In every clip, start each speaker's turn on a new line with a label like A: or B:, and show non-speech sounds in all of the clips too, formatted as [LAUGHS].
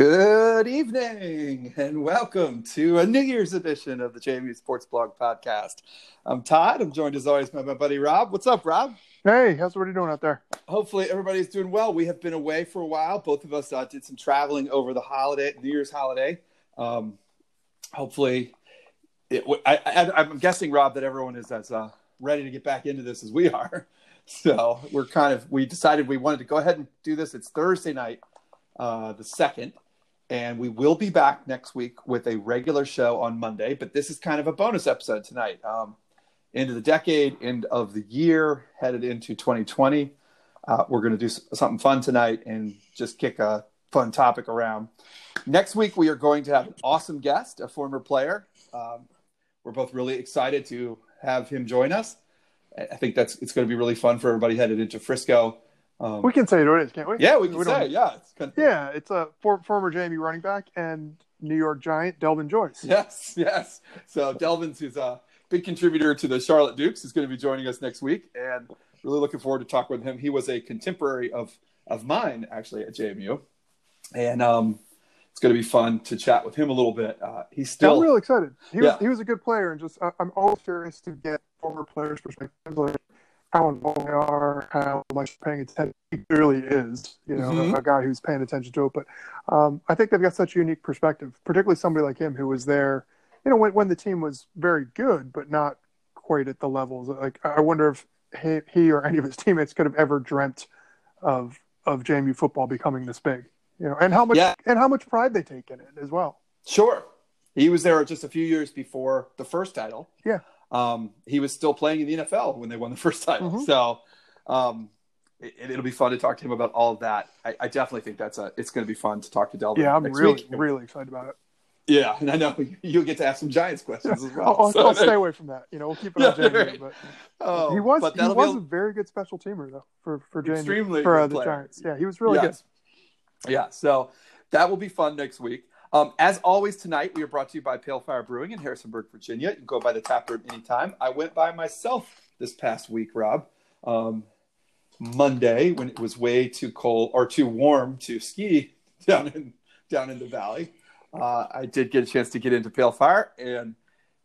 A: Good evening and welcome to a New Year's edition of the JMU Sports Blog podcast. I'm Todd. I'm joined as always by my buddy Rob. What's up, Rob?
B: Hey, how's everybody doing out there?
A: Hopefully, everybody's doing well. We have been away for a while. Both of us uh, did some traveling over the holiday, New Year's holiday. Um, hopefully, it, I, am guessing, Rob, that everyone is as uh, ready to get back into this as we are. [LAUGHS] So we're kind of we decided we wanted to go ahead and do this. It's Thursday night, uh, the second, and we will be back next week with a regular show on Monday. But this is kind of a bonus episode tonight. Um, end of the decade, end of the year, headed into 2020. Uh, we're going to do something fun tonight and just kick a fun topic around. Next week, we are going to have an awesome guest, a former player. Um, we're both really excited to have him join us. I think that's it's going to be really fun for everybody headed into Frisco.
B: Um, we can say it is, can't we?
A: Yeah, we can we say, yeah.
B: It's kind of, yeah, it's a for, former JMU running back and New York Giant, Delvin Joyce.
A: Yes, yes. So Delvin's who's a big contributor to the Charlotte Dukes is going to be joining us next week, and really looking forward to talking with him. He was a contemporary of of mine actually at JMU, and um, it's going to be fun to chat with him a little bit. Uh, he's still
B: I'm real excited. He was he was a good player, and just I, am always curious to get former players' perspectives, like how involved they are, how much paying attention. He clearly is, you know, mm-hmm. a, a, guy who's paying attention to it. But um, I think they've got such a unique perspective, particularly somebody like him who was there, you know, when when the team was very good, but not quite at the levels. Like I wonder if he, he or any of his teammates could have ever dreamt of of JMU football becoming this big you know, and how much yeah. and how much pride they take in it as well.
A: Sure, he was there just a few years before the first title.
B: Yeah,
A: um, he was still playing in the NFL when they won the first title. Mm-hmm. So, um, it, will be fun to talk to him about all of that. I, I, definitely think that's a. It's going to be fun to talk to Delvin.
B: Yeah, I'm really week. really excited about it.
A: Yeah, and I know you'll get to ask some Giants questions as well. [LAUGHS]
B: I'll, so, I'll stay away from that. You know, we'll keep it on [LAUGHS] JMU. Right. But [LAUGHS] oh, he was he was a, a very good special teamer though for for extremely for uh, the Giants. Yeah, he was really good.
A: Yeah, so that will be fun next week. Um, as always, tonight we are brought to you by Pale Fire Brewing in Harrisonburg, Virginia. You can go by the tap room anytime. I went by myself this past week, Rob. Um, Monday when it was way too cold or too warm to ski [LAUGHS] down in down in the valley. Uh, I did get a chance to get into Pale Fire and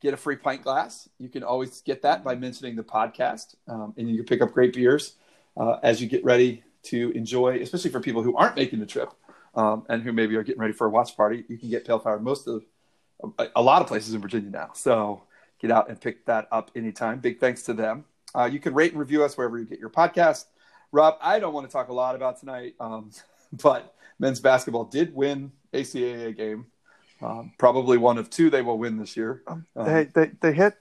A: get a free pint glass. You can always get that by mentioning the podcast, um, and you can pick up great beers uh, as you get ready to enjoy, especially for people who aren't making the trip um, and who maybe are getting ready for a watch party. You can get Pale Fire most of a, a, lot of places in Virginia now. So get out and pick that up anytime. Big thanks to them. Uh, you can rate and review us wherever you get your podcast. Rob, I don't want to talk a lot about tonight, um, [LAUGHS] but men's basketball did win ACAA game. Um, probably one of two they will win this year. Um,
B: they, they they hit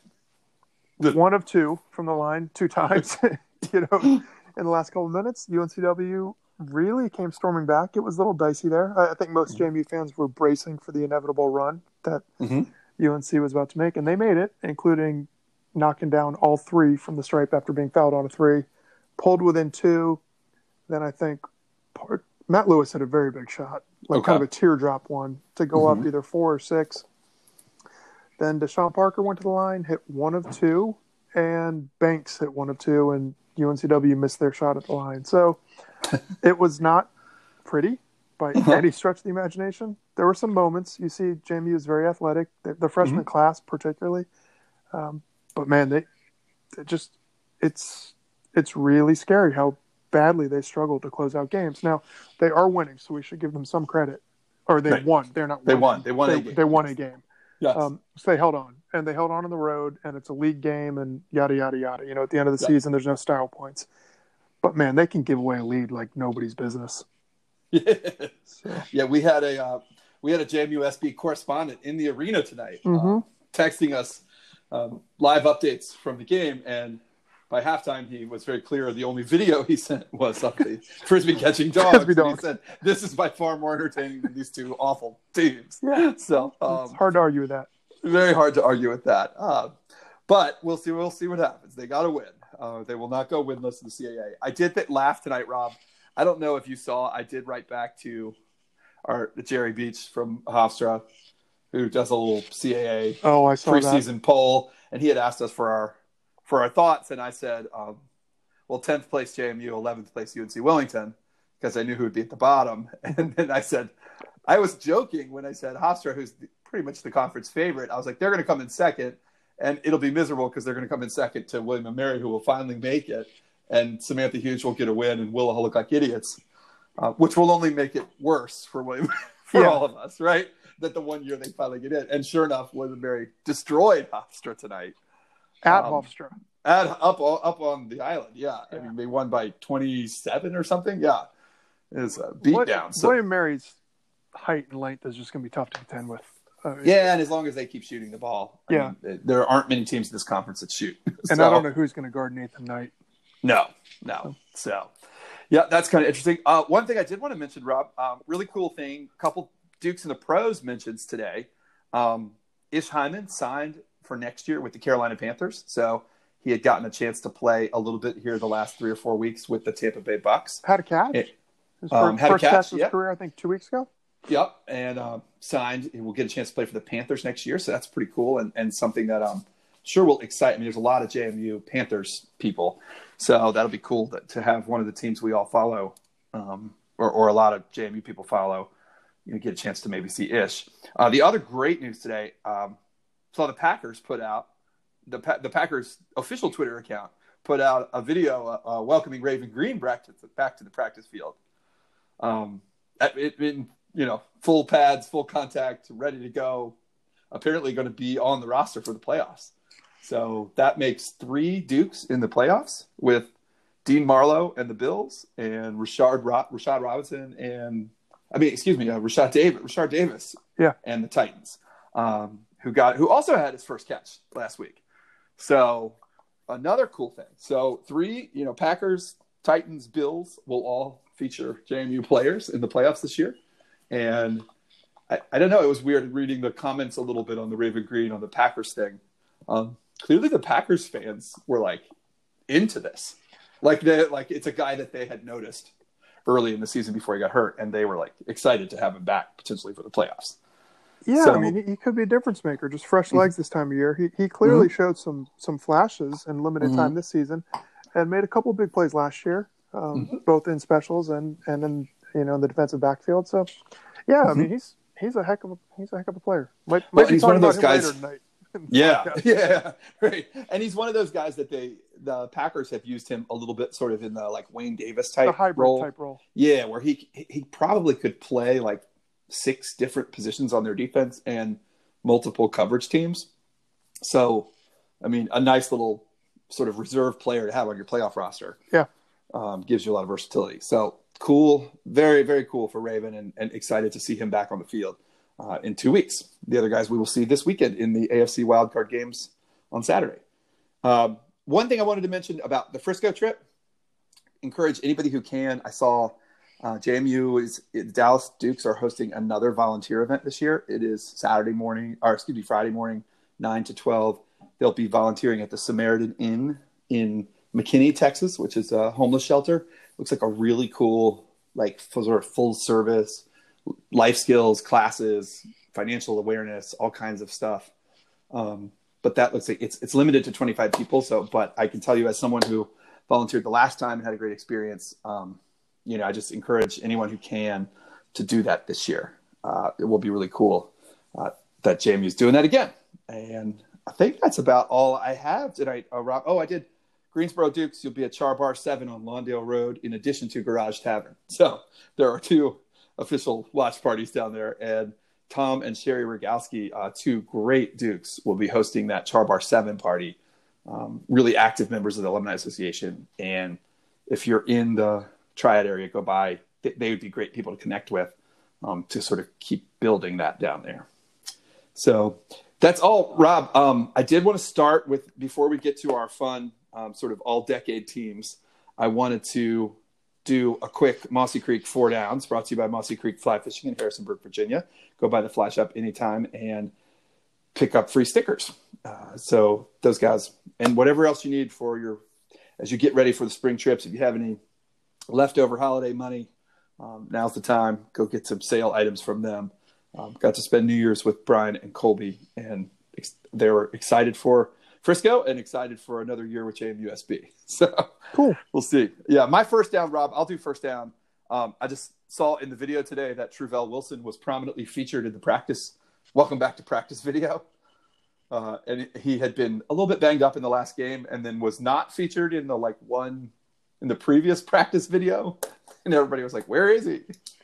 B: the, one of two from the line two times. [LAUGHS] you know, in the last couple of minutes. UNCW really came storming back. It was a little dicey there. I, think most mm-hmm. JMU fans were bracing for the inevitable run that mm-hmm. UNC was about to make, and they made it, including knocking down all three from the stripe after being fouled on a three, pulled within two. Then I think part, Matt Lewis had a very big shot, like okay. kind of a teardrop one to go mm-hmm. up either four or six. Then Deshon Parker went to the line, hit one of two, and Banks hit one of two, and UNCW missed their shot at the line. So [LAUGHS] it was not pretty by uh-huh. any stretch of the imagination. There were some moments. You see, JMU is very athletic, the, the freshman mm-hmm. class particularly. Um, but man, they, they just it's it's really scary how badly they struggle to close out games. Now they are winning, so we should give them some credit. Or they right. won. They're not.
A: They won. They won.
B: They,
A: a game.
B: they won a game. Yes. Um, so they held on, and they held on on the road, and it's a league game, and yada yada yada. You know, at the end of the season, there's no style points. But man, they can give away a lead like nobody's business. [LAUGHS]
A: Yeah, so. yeah. We had a uh, we had a JMUSB correspondent in the arena tonight, uh, mm-hmm. uh, texting us um, live updates from the game, and by halftime, he was very clear. The only video he sent was of the [LAUGHS] frisbee catching dogs. frisbee dogs. He said, "This is by far more entertaining than these two awful teams."
B: Yeah,
A: so
B: um, it's hard to argue with that.
A: Very hard to argue with that. Uh, but we'll see. We'll see what happens. They got to win. Uh, they will not go winless in the CAA. I did that laugh tonight, Rob. I don't know if you saw. I did write back to our Jerry Beach from Hofstra, who does a little CAA
B: oh, I saw
A: preseason
B: that.
A: poll, and he had asked us for our for our thoughts, and I said, um, "Well, tenth place JMU, eleventh place UNC Wilmington," because I knew who would be at the bottom, [LAUGHS] and then I said, I was joking when I said Hofstra, who's pretty much the conference favorite. I was like, they're going to come in second, and it'll be miserable because they're going to come in second to William and Mary, who will finally make it, and Samantha Hughes will get a win, and we'll all look like idiots, uh, which will only make it worse for William, [LAUGHS] for
B: Yeah.
A: all of us, right? That the one year they finally get in, and sure enough, William and Mary destroyed Hofstra tonight.
B: At
A: Um,
B: Hofstra.
A: At, up up on the island, yeah. I mean, they won by twenty seven or something. Yeah, it was a beat
B: What-
A: down. So
B: William Mary's height and length is just going to be tough to contend with. Uh,
A: yeah, and as long as they keep shooting the ball, I
B: Yeah.
A: mean, there aren't many teams in this conference that shoot. [LAUGHS]
B: And
A: So-
B: I don't know who's going to guard Nathan Knight.
A: No, no. So, yeah, that's kind of interesting. Uh, one thing I did want to mention, Rob, um, really cool thing. A couple Dukes in the pros mentions today. Um, Ish Hyman signed for next year with the Carolina Panthers. So he had gotten a chance to play a little bit here the last three or four weeks with the Tampa Bay Bucks.
B: Had a catch.
A: It- um,
B: first,
A: had a catch,
B: catch of his
A: yeah.
B: career, I think, two weeks ago.
A: Yep, and um, signed. He will get a chance to play for the Panthers next year, so that's pretty cool and, and something that um sure will excite me. There's a lot of JMU Panthers people, so that'll be cool to, to have one of the teams we all follow, um, or or a lot of JMU people follow. You know, get a chance to maybe see Ish. Uh, the other great news today, um, saw the Packers put out the Pa- the Packers official Twitter account put out a video uh, uh, welcoming Raven Greene back to back to the practice field. Um, it, in you know full pads, full contact, ready to go. Apparently, going to be on the roster for the playoffs. So that makes three Dukes in the playoffs with Dean Marlowe and the Bills, and Rashard Ro- Rashad Robinson and I mean, excuse me, uh, Rashad Davis, Rashard Davis,
B: Yeah.
A: and the Titans, um, who got who also had his first catch last week. So another cool thing. So three, you know, Packers, Titans, Bills will all feature JMU players in the playoffs this year, and I, I don't know. It was weird reading the comments a little bit on the Raven Greene on the Packers thing. Um, clearly, the Packers fans were like into this, like they like it's a guy that they had noticed early in the season before he got hurt, and they were like excited to have him back potentially for the playoffs.
B: Yeah,
A: So- Mm-hmm.
B: I mean, he, could be a difference maker. Just fresh legs this time of year. He he clearly showed some some flashes in limited
A: Mhm.
B: time this season, and made a couple big plays last year, um,
A: Mm-hmm.
B: both in specials and and in you know in the defensive backfield. So, yeah, I
A: Mm-hmm.
B: mean, he's he's a heck of a he's a heck of a player. Might, might be
A: he's one of those guys- [LAUGHS] [LAUGHS] Yeah,
B: Yeah. [LAUGHS]
A: yeah, right. And he's one of those guys that they the Packers have used him a little bit, sort of in the like Wayne Davis type
B: the hybrid
A: role.
B: type role.
A: Yeah, where he he probably could play like six different positions on their defense and multiple coverage teams. So, I mean, a nice little sort of reserve player to have on your playoff roster.
B: Yeah.
A: um, gives you a lot of versatility. So cool, very very cool for Raven, and, and excited to see him back on the field uh, in two weeks. The other guys we will see this weekend in the AFC wildcard games on Saturday. Um, one thing I wanted to mention about the Frisco trip encourage anybody who can. I saw uh, JMU is Dallas Dukes are hosting another volunteer event this year. It is Saturday morning, or excuse me, Friday morning, nine to twelve. They'll be volunteering at the Samaritan Inn in McKinney, Texas, which is a homeless shelter. Looks like a really cool, like sort of full service life skills classes, financial awareness, all kinds of stuff. Um, but that looks like it's it's limited to 25 people. So, but I can tell you as someone who volunteered the last time and had a great experience, um, you know, I just encourage anyone who can to do that this year. Uh, it will be really cool uh, that is doing that again. And I think that's about all I have tonight, uh, Rob. Oh, I did Greensboro Dukes. You'll be at Char Bar 7 on Lawndale Road in addition to Garage Tavern. [LAUGHS] So there are two official watch parties down there. And Tom and Sherry Rogowski, uh, two great Dukes, will be hosting that Char Bar 7 party. Um, really active members of the Alumni Association. And if you're in the Triad area, go by. They, they would be great people to connect with um, to sort of keep building that down there. So that's all, Rob. Um, I did want to start with before we get to our fun um, sort of all decade teams. I wanted to do a quick Mossy Creek Four Downs brought to you by Mossy Creek Fly Fishing in Harrisonburg, Virginia. Go by the fly shop anytime and pick up free stickers. Uh, so those guys and whatever else you need for your as you get ready for the spring trips. If you have any leftover holiday money, um, now's the time. Go get some sale items from them. Um, got to spend New Year's with Brian and Colby, and ex- they were excited for Frisco and excited for another year with JMUSB. [LAUGHS] So
B: Cool.
A: we'll see. Yeah, my first down, Rob. I'll do first down. Um, I just saw in the video today that Truvel Wilson was prominently featured in the practice welcome back to practice video. Uh, and he had been a little bit banged up in the last game and then was not featured in the like one in the previous practice video. [LAUGHS] And everybody was like, where is he?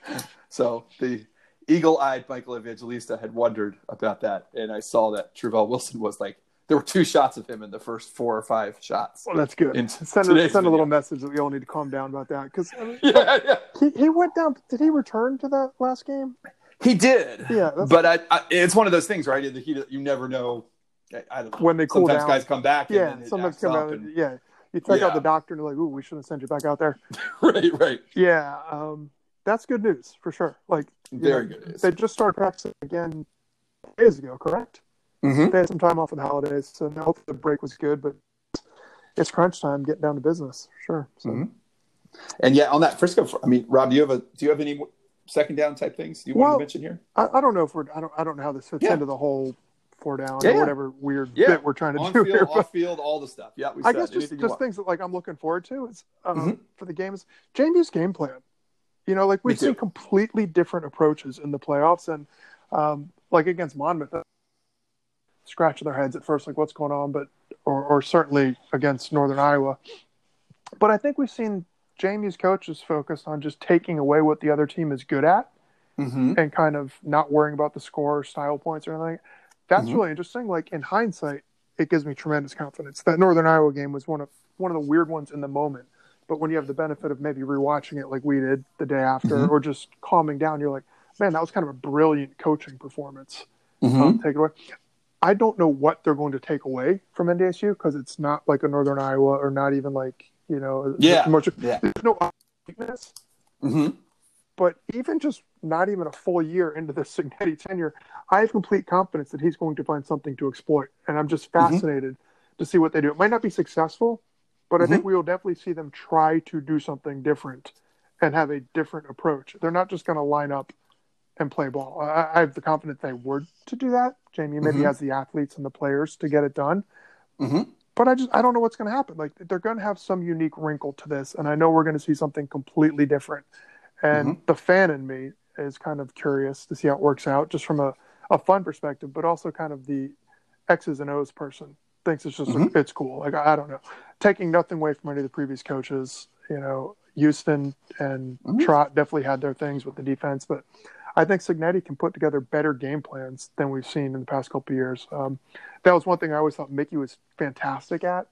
A: [LAUGHS] So the eagle eyed Michael Evangelista had wondered about that. And I saw that Truvel Wilson was like, there were two shots of him in the first four or five shots.
B: Well, that's good. Send, a, send a little message that we all need to calm down about that because
A: Yeah, yeah.
B: he, he went down. Did he return to that last game?
A: He did.
B: Yeah,
A: But I, I, it's one of those things, right? In the heat, of- you never know. I, I don't know.
B: When they cool
A: Sometimes
B: down.
A: guys come back.
B: Yeah,
A: and
B: sometimes come out.
A: and-
B: Yeah, you check
A: Yeah.
B: out the doctor and they're like, "Ooh, we shouldn't send you back out there." [LAUGHS]
A: right, right.
B: Yeah, um, that's good news for sure. Like,
A: Very
B: know,
A: good.
B: They just started practicing again days ago, correct?
A: Mm-hmm.
B: They had some time off for the holidays, so now hopefully the break was good. But it's crunch time, getting down to business. Sure. So,
A: Mhm. And yeah, on that Frisco, I mean, Rob, do you have a do you have any second down type things you want to mention here?
B: I, I don't know if we're. I don't. I don't know how this fits
A: Yeah.
B: into the whole four down
A: Yeah,
B: or whatever weird
A: Yeah.
B: bit we're trying to
A: On
B: do
A: field,
B: here.
A: Off field, all the stuff. Yeah, we
B: I guess just just things that like I'm looking forward to is um,
A: Mhm.
B: for the games. JMU's game plan. You know, like we've seen completely different approaches in the playoffs, and um, like against Monmouth, scratching their heads at first, like what's going on, but or, or certainly against Northern Iowa. But I think we've seen JMU's coaches focused on just taking away what the other team is good at
A: Mhm.
B: and kind of not worrying about the score or style points or anything. That's
A: Mhm.
B: really interesting. Like in hindsight, it gives me tremendous confidence. That Northern Iowa game was one of one of the weird ones in the moment. But when you have the benefit of maybe rewatching it like we did the day after,
A: Mhm.
B: or just calming down, you're like, man, that was kind of a brilliant coaching performance.
A: Mhm.
B: Um, take it away. I don't know what they're going to take away from NDSU because it's not like a Northern Iowa or not even like you know
A: Yeah.
B: much.
A: Yeah.
B: There's no weakness
A: Mhm.
B: but even just not even a full year into the Cignetti tenure, I have complete confidence that he's going to find something to exploit. And I'm just
A: Mm-hmm.
B: fascinated to see what they do. It might not be successful, but I
A: Mm-hmm.
B: think we will definitely see them try to do something different and have a different approach. They're not just going to line up and play ball. I, I have the confidence they were to do that. JMU maybe
A: Mhm.
B: has the athletes and the players to get it done.
A: Mhm.
B: But I just I don't know what's going to happen. Like they're going to have some unique wrinkle to this, and I know we're going to see something completely different. And
A: Mm-hmm.
B: the fan in me is kind of curious to see how it works out, just from a, a fun perspective, but also kind of the X's and O's person thinks it's just
A: Mhm.
B: it's cool. Like I don't know, taking nothing away from any of the previous coaches. You know, Houston and
A: Mhm.
B: Trot definitely had their things with the defense, but I think Cignetti can put together better game plans than we've seen in the past couple of years. Um, that was one thing I always thought Mickey was fantastic at.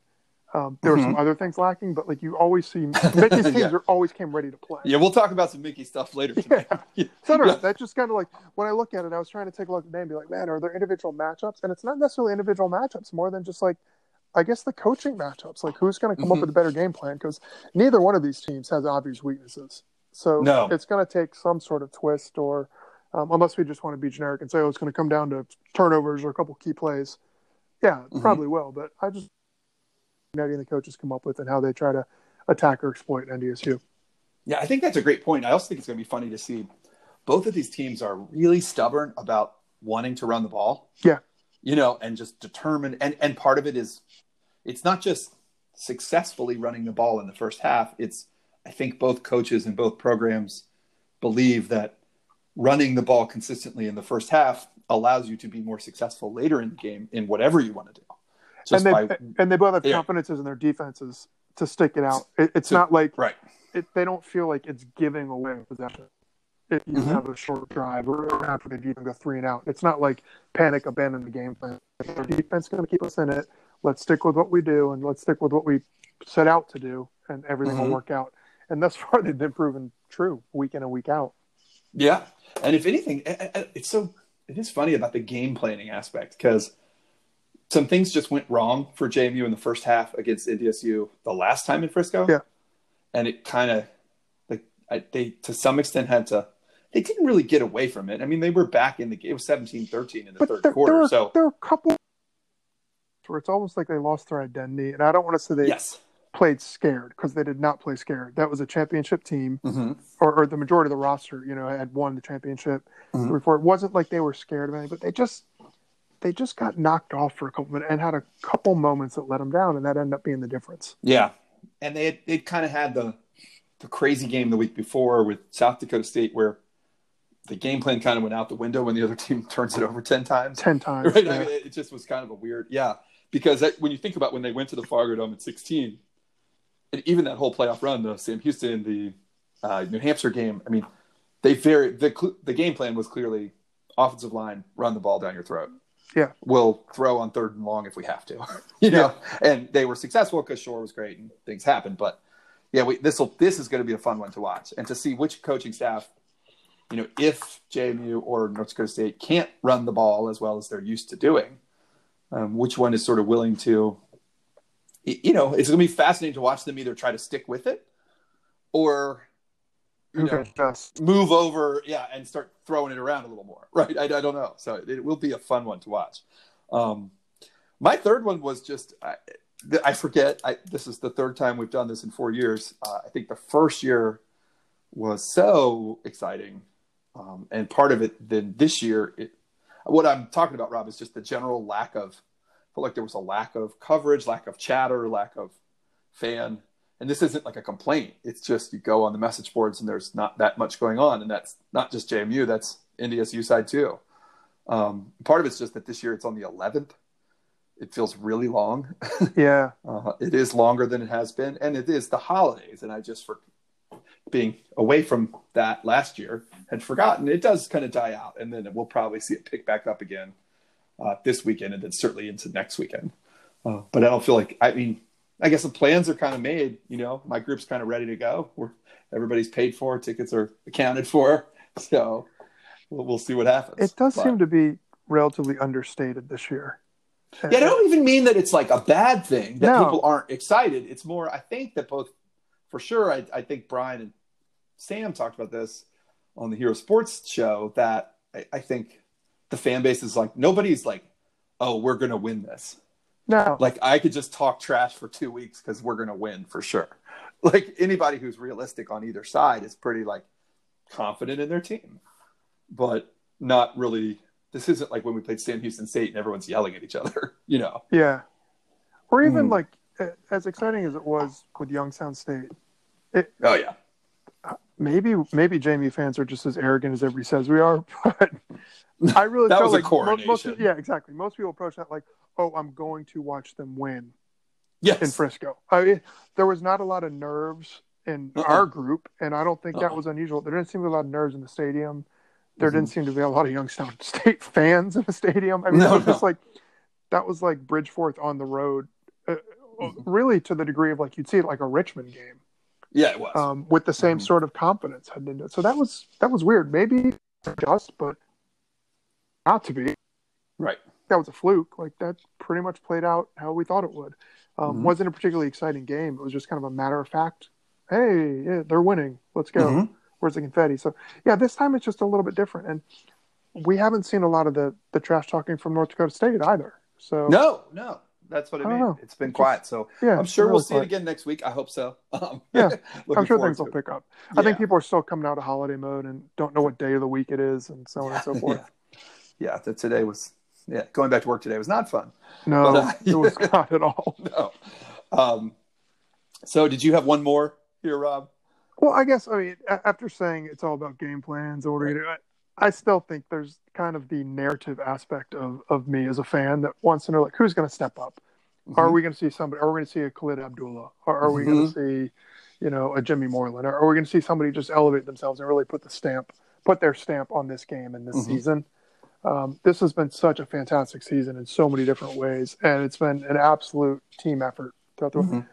B: Um, there were some other things lacking, but like you always see, [LAUGHS] Mickey's teams
A: Yeah.
B: always came ready to play.
A: Yeah, we'll talk about some Mickey stuff later.
B: Yeah.
A: Today. [LAUGHS]
B: So I don't know.
A: Yeah.
B: That just kind of like when I look at it, I was trying to take a look at the name and be like, man, are there individual matchups? And it's not necessarily individual matchups, more than just like, I guess the coaching matchups. Like who's going to come up
A: Mhm.
B: with a better game plan? Because neither one of these teams has obvious weaknesses. So
A: No.
B: it's going to take some sort of twist, or um, unless we just want to be generic and say, oh, it's going to come down to turnovers or a couple key plays. Yeah, it
A: Mhm.
B: probably will. But I just and the coaches come up with and how they try to attack or exploit NDSU.
A: Yeah, I think that's a great point. I also think it's going to be funny to see both of these teams are really stubborn about wanting to run the ball.
B: Yeah.
A: You know, and just determined and and part of it is it's not just successfully running the ball in the first half. It's I think both coaches and both programs believe that running the ball consistently in the first half allows you to be more successful later in the game in whatever you want to do. Just
B: and they
A: by
B: and they both have
A: Yeah.
B: confidences in their defenses to stick it out. It, it's
A: To-
B: not like
A: right.
B: it, they don't feel like it's giving away a possession. If you
A: Mhm.
B: have a short drive or after they even go three and out, it's not like panic, abandon the game plan. Our defense is going to keep us in it. Let's stick with what we do and let's stick with what we set out to do, and everything
A: Mhm.
B: will mm-hmm. work out. And thus [LAUGHS] far, they've been proven true week in and week out.
A: Yeah, and if anything, I- I- it's so it is funny about the game planning aspect because some things just went wrong for JMU in the first half against NDSU the last time in Frisco.
B: Yeah.
A: and it kind of like I, they to some extent had to. They didn't really get away from it. I mean, they were back in the game. It was 17-13 in the
B: But
A: third
B: there,
A: quarter.
B: there,
A: so
B: there are a couple where it's almost like they lost their identity, and I don't want to say they
A: yes,
B: played scared because they did not play scared. That was a championship team,
A: hmm
B: or, or the majority of the roster, you know, had won the championship
A: Mhm.
B: before. It wasn't like they were scared of anything, but they just they just got knocked off for a couple minutes and had a couple moments that let them down, and that ended up being the difference.
A: yeah, and they they kind of had the the crazy game the week before with South Dakota State where the game plan kind of went out the window when the other [LAUGHS] team turns it over 10 times.
B: 10 times.
A: Right?
B: yeah.
A: I mean, it just was kind of a weird, yeah. Because that, when you think about when they went to the Fargo Dome at 16, and even that whole playoff run, the Sam Houston, the uh, New Hampshire game, I mean, they very the the game plan was clearly offensive line, run the ball down your throat.
B: Yeah.
A: We'll throw on third and long if we have to. [LAUGHS] you know, and they were successful because Schor was great and things happened. But yeah, this will this is going to be a fun one to watch and to see which coaching staff, you know, if JMU or North Dakota State can't run the ball as well as they're used to doing, um, which one is sort of willing to, you know, it's going to be fascinating to watch them either try to stick with it or you know, move over, yeah, and start throwing it around a little more, [LAUGHS] right? I, I don't know. So it, it will be a fun one to watch. Um, my third one was just I, I forget. I, this is the third time we've done this in four years. Uh, I think the first year was so exciting, um, and part of it then this year. It, what I'm talking about, Rob, is just the general lack of. I felt like there was a lack of coverage, lack of chatter, lack of fan and this isn't like a complaint. It's just you go on the message boards and there's not that much going on, and that's not just JMU. That's NDSU side too. Um, part of it's just that this year it's on the 11th. It feels really long. [LAUGHS]
B: yeah.
A: Uh, it is longer than it has been, and it is the holidays. And I just for being away from that last year had forgotten. It does kind of die out, and then we'll probably see it pick back up again uh, this weekend, and then certainly into next weekend. Uh, but I don't feel like I mean I guess the plans are kind of made. You know, my group's kind of ready to go. We're everybody's paid for, tickets are accounted for, [LAUGHS] so we'll, we'll see what happens.
B: It does
A: But-
B: seem to be relatively understated this year.
A: Yeah, I don't even mean that it's like a bad thing that
B: No.
A: people aren't excited. It's more, I think that both, for sure, I, I think Brian and Sam talked about this on the Hero Sports show that I, I think the fan base is like, nobody's like, oh, we're going to win this.
B: No.
A: Like, I could just talk trash for two weeks because we're going to win for sure. [LAUGHS] Like, anybody who's realistic on either side is pretty, like, confident in their team, but not really. This isn't like when we played Sam Houston State and everyone's yelling at each other, [LAUGHS] you know?
B: Yeah. Or even
A: Hmm.
B: like as exciting as it was with Youngstown State,
A: Oh, yeah.
B: Maybe maybe JMU fans are just as arrogant as everybody says we are, [LAUGHS] but I really
A: That
B: felt
A: was a
B: like mo- most, yeah, exactly. Most people approach that like, oh, I'm going to watch them win
A: Yes.
B: in Frisco. I mean, there was not a lot of nerves in
A: Uh-uh.
B: our group, and I don't think that
A: Uh-uh.
B: was unusual. There didn't seem to be a lot of nerves in the stadium. There
A: Mhm.
B: didn't seem to be a lot of Youngstown [LAUGHS] State fans in the stadium. I mean,
A: No,
B: it was just like that was like Bridgeforth on the road, uh,
A: Mhm.
B: really to the degree of like you'd see it like a Richmond game
A: Yeah, it was.
B: um, with the same
A: Mhm.
B: sort of confidence heading into it. So that was that was weird. Maybe just, but not to be.
A: right.
B: That was a fluke. Like that pretty much played out how we thought it would. Um,
A: Mhm.
B: Wasn't a particularly exciting game. It was just kind of a matter of fact. Hey, yeah, they're winning. Let's go.
A: Mhm.
B: Where's the confetti? So yeah, this time it's just a little bit different, and we haven't seen a lot of the the trash talking from North Dakota State either. So
A: No, no. That's what I
B: I
A: mean.
B: know.
A: It's been
B: It's
A: quiet. So
B: yeah,
A: I'm sure
B: really
A: we'll see it again next week. I hope so. [LAUGHS] Um, [LAUGHS]
B: Yeah, I'm sure things will
A: it.
B: pick up. I think people are still coming out of holiday mode and don't know what day of the week it is and so on and so [LAUGHS] forth.
A: Yeah, yeah that today was, yeah, going back to work today was not fun.
B: No,
A: But, uh,
B: it was not at all.
A: No. Um, so did you have one more here, Rob?
B: Well, I guess I mean after saying it's all about game plans, or
A: Right.
B: I, still think there's kind of the narrative aspect of of me as a fan that wants to know like who's going to step up.
A: Mm-hmm.
B: Are we going to see somebody? Are we going to see a Khalid Abdullah? Or are we going to see, you know, a Jimmy Moreland? Or are we going to see somebody just elevate themselves and really put the stamp, put their stamp on this game and this
A: Mhm.
B: season? Um, this has been such a fantastic season in so many different ways, and it's been an absolute team effort throughout the.
A: Mhm.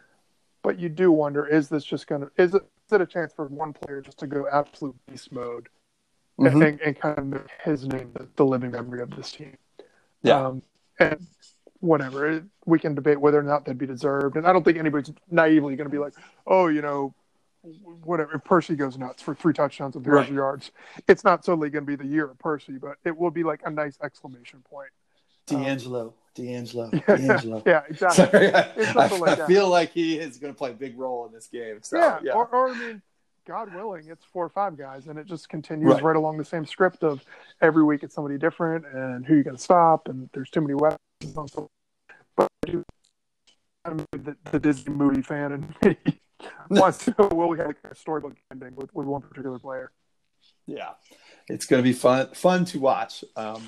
B: But you do wonder: is this just going to? Is it? Is it a chance for one player just to go absolute beast mode
A: Mhm.
B: and, and kind of make his name the, the living memory of this team?
A: Yeah.
B: Um, and whatever, we can debate whether or not they'd be deserved. And I don't think anybody's naively going to be like, oh, you know, whatever. If Percy goes nuts for three touchdowns and 300
A: Right.
B: yards, it's not totally going to be the year of Percy, but it will be like a nice exclamation point.
A: D'Angelo, D'Angelo, [LAUGHS]
B: Yeah,
A: D'Angelo.
B: yeah, exactly.
A: Sorry, I,
B: It's
A: I-
B: like
A: I feel like he is going to play a big role in this game. So,
B: yeah,
A: yeah.
B: Or, or I mean, God willing, it's four or five guys, and it just continues
A: Right.
B: right, along the same script of every week it's somebody different, and who you going to stop, and there's too many weapons. But I'm the, the Disney movie fan, and [LAUGHS] me wants to know will we have a storybook ending with, with one particular player.
A: Yeah, it's going to be fun fun to watch. Um,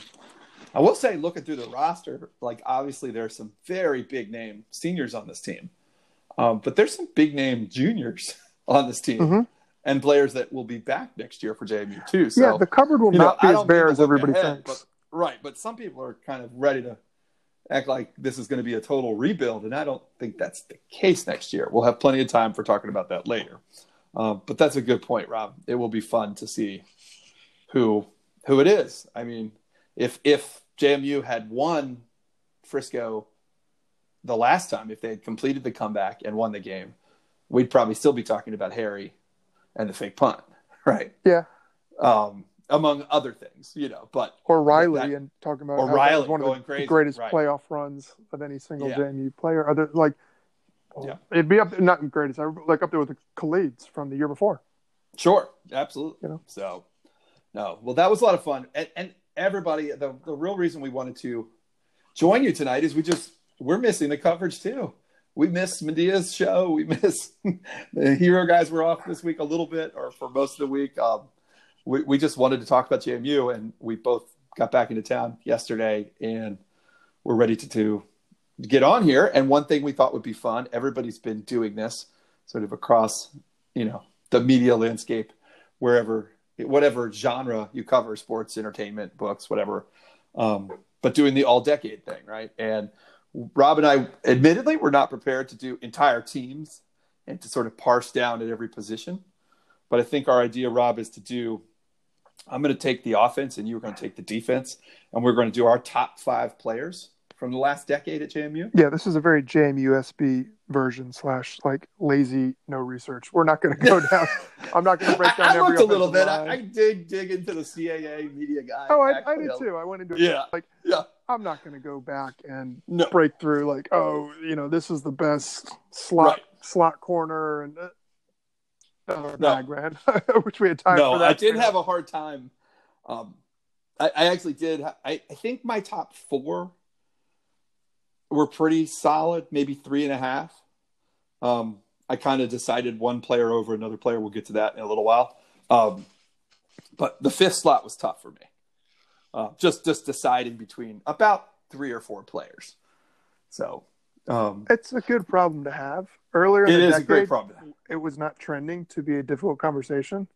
A: I will say, looking through the roster, like obviously there's some very big name seniors on this team, um, but there's some big name juniors [LAUGHS] on this team.
B: Mm-hmm.
A: And players that will be back next year for JMU too. So
B: yeah, the cupboard will
A: you know,
B: not be as bare as everybody
A: ahead,
B: thinks.
A: but- right, but some people are kind of ready to act like this is going to be a total rebuild, and I don't think that's the case next year. We'll have plenty of time for talking about that later. Um, but that's a good point, Rob. It will be fun to see who who it is. I mean, if if JMU had won Frisco the last time, if they had completed the comeback and won the game, we'd probably still be talking about Harry and the fake punt, [LAUGHS] right?
B: Yeah.
A: Um, among other things, you know. But
B: or Riley
A: that-
B: and talking about
A: or Riley
B: one of the
A: crazy,
B: greatest
A: right.
B: playoff runs of any single
A: Yeah.
B: JMU player. Other like,
A: Yeah.
B: it'd be up not greatest, like up there with the Khalids from the year before.
A: Sure, absolutely.
B: You know?
A: So, no, well, that was a lot of fun, and, and everybody. The the real reason we wanted to join you tonight is we just we're missing the coverage too. We missed Medea's show. We miss [LAUGHS] the hero guys were off this week a little bit, or for most of the week. Um, we we just wanted to talk about JMU, and we both got back into town yesterday, and we're ready to, to get on here. And one thing we thought would be fun. Everybody's been doing this sort of across, you know, the media landscape, wherever, whatever genre you cover, sports, entertainment, books, whatever. Um, but doing the all decade thing, right? And Rob and I, admittedly, we're not prepared to do entire teams and to sort of parse down at every position. But I think our idea, Rob, is to do. I'm going to take the offense, and you're going to take the defense, and we're going to do our top five players from the last decade at JMU.
B: Yeah, this is a very JMUSB version slash like lazy no research. We're not going to go [LAUGHS] down. I'm not going to break down
A: I, I
B: every
A: looked a little bit. I. I did dig into the CAA media guide.
B: oh, I, I did too. I went into it.
A: Yeah.
B: Like,
A: Yeah.
B: I'm not going to go back and
A: No.
B: break through like, oh, you know, this is the best slot
A: Right.
B: slot corner and uh,
A: No.
B: bag, man. [LAUGHS] I wish we had time
A: no,
B: for that.
A: I did have a hard time. Um, I, I actually did. I, I think my top four were pretty solid, maybe three and a half. Um, I kind of decided one player over another player. We'll get to that in a little while. Um, but the fifth slot was tough for me. Uh, just just deciding between about three or four players. So um,
B: It's a good problem to have. Earlier in
A: it
B: the
A: is a great problem.
B: it was not trending to be a difficult conversation.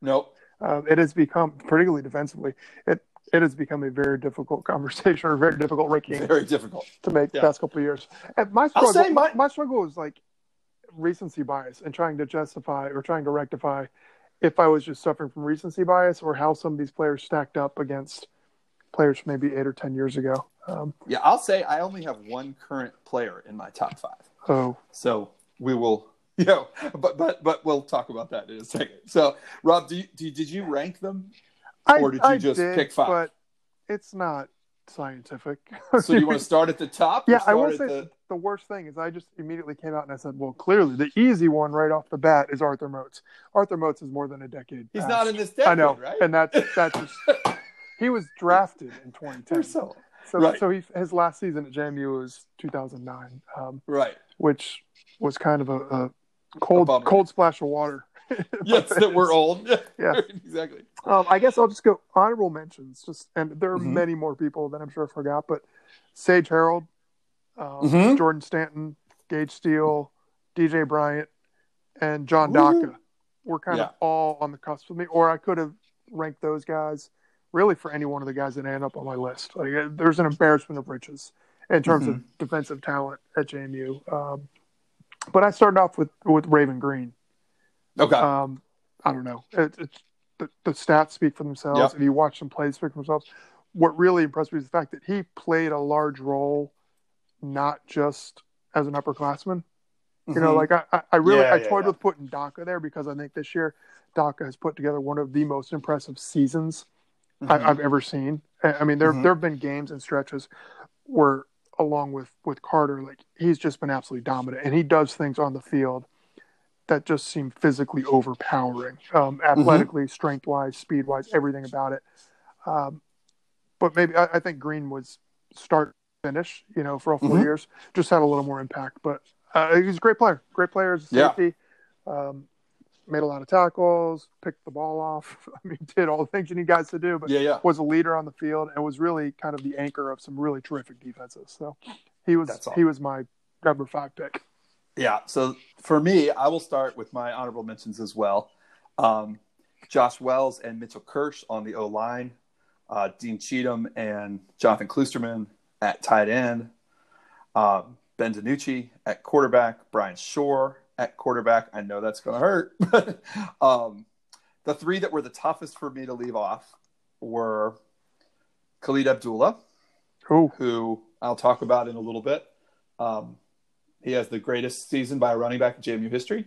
A: Nope.
B: Um, it has become, particularly defensively, it it has become a very difficult conversation or very difficult ranking
A: Very difficult.
B: to make
A: Yeah.
B: the past couple of years. And my struggle,
A: say my-
B: my struggle was like recency bias and trying to justify or trying to rectify if I was just suffering from recency bias or how some of these players stacked up against players from maybe eight or ten years ago. Um,
A: Yeah, I'll say I only have one current player in my top five.
B: oh,
A: So we will, [LAUGHS] you know, but but but we'll talk about that in a second. So Rob, do you, do did you rank them?
B: I,
A: Or did you
B: I
A: just
B: did,
A: pick five?
B: But it's not scientific. [LAUGHS]
A: So you want to [LAUGHS] start at the top?
B: Yeah, I will say
A: the,
B: the worst thing is I just immediately came out and I said, well, clearly the easy one right off the bat is Arthur Moats. Arthur Moats is more than a decade.
A: he's
B: past.
A: not in this decade,
B: I know,
A: right?
B: and that's that's just [LAUGHS] he was drafted in 2010.
A: So
B: So
A: right.
B: so he, his last season at JMU was 2009, um,
A: right.
B: which was kind of a, a cold
A: bummer.
B: cold splash of water. [LAUGHS]
A: Yes, that we're old. [LAUGHS]
B: Yeah.
A: exactly.
B: Um, I guess I'll just go honorable mentions. Just and there are
A: Mhm.
B: many more people that I'm sure I forgot, but Sage Harold, um,
A: Mhm.
B: Jordan Stanton, Gage Steele, DJ Bryant, and John. Daka were kind of all on the cusp with me. Or I could have ranked those guys really for any one of the guys that end up on my list. Like uh, there's an embarrassment of riches in terms
A: Mm-hmm.
B: of defensive talent at JMU. Um, but I started off with with Raven Greene.
A: Okay.
B: Um, I don't know. It, it's the, the stats speak for themselves.
A: Yep.
B: If you watch some plays speak for themselves, what really impressed me is the fact that he played a large role, not just as an upperclassman. You know,
A: Mhm.
B: like I, I- I really
A: Yeah,
B: I
A: yeah,
B: toyed
A: yeah.
B: with putting Daka there because I think this year Daka has put together one of the most impressive seasons
A: Mhm.
B: I, I've ever seen. I mean, there
A: Mhm.
B: there have been games and stretches where, along with with Carter, like he's just been absolutely dominant, and he does things on the field that just seemed physically overpowering, um, athletically, strength wise, speed wise, everything about it. Um, but maybe I, I think Greene was start finish, you know, for all 4
A: Mhm.
B: years, just had a little more impact. But uh, he's a great player, great player as a
A: Yeah.
B: safety. Um, made a lot of tackles, picked the ball off. [LAUGHS] I mean, did all the things you need guys to do, but
A: Yeah, yeah.
B: was a leader on the field and was really kind of the anchor of some really terrific defenses. So he was he was my number five pick.
A: Yeah. So for me, I will start with my honorable mentions as well. Um, Josh Wells and Mitchell Kirsch on the O line, uh, Dean Cheatham and Jonathan Kloosterman at tight end, um, Ben DiNucci at quarterback, Bryan Schor at quarterback. I know that's going to hurt. [LAUGHS] but um, the three that were the toughest for me to leave off were Khalid Abdullah,
B: Ooh,
A: who I'll talk about in a little bit. Um, he has the greatest season by a running back in JMU history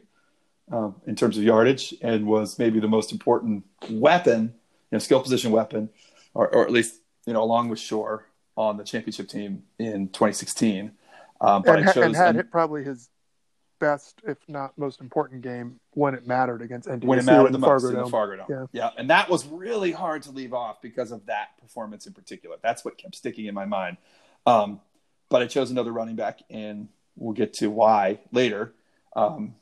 A: um, in terms of yardage, and was maybe the most important weapon, you know, skill position weapon, or, or at least you know, along with Schor on the championship team in 2016. Um, but
B: and, ha-
A: chose
B: and had
A: an-
B: probably his best, if not most important game when it mattered against NDSU
A: when it mattered
B: in
A: the most
B: Fargo
A: in the Fargo Dome.
B: Yeah.
A: yeah, and that was really hard to leave off because of that performance in particular. That's what kept sticking in my mind. Um, but I chose another running back, and we'll get to why later. Um,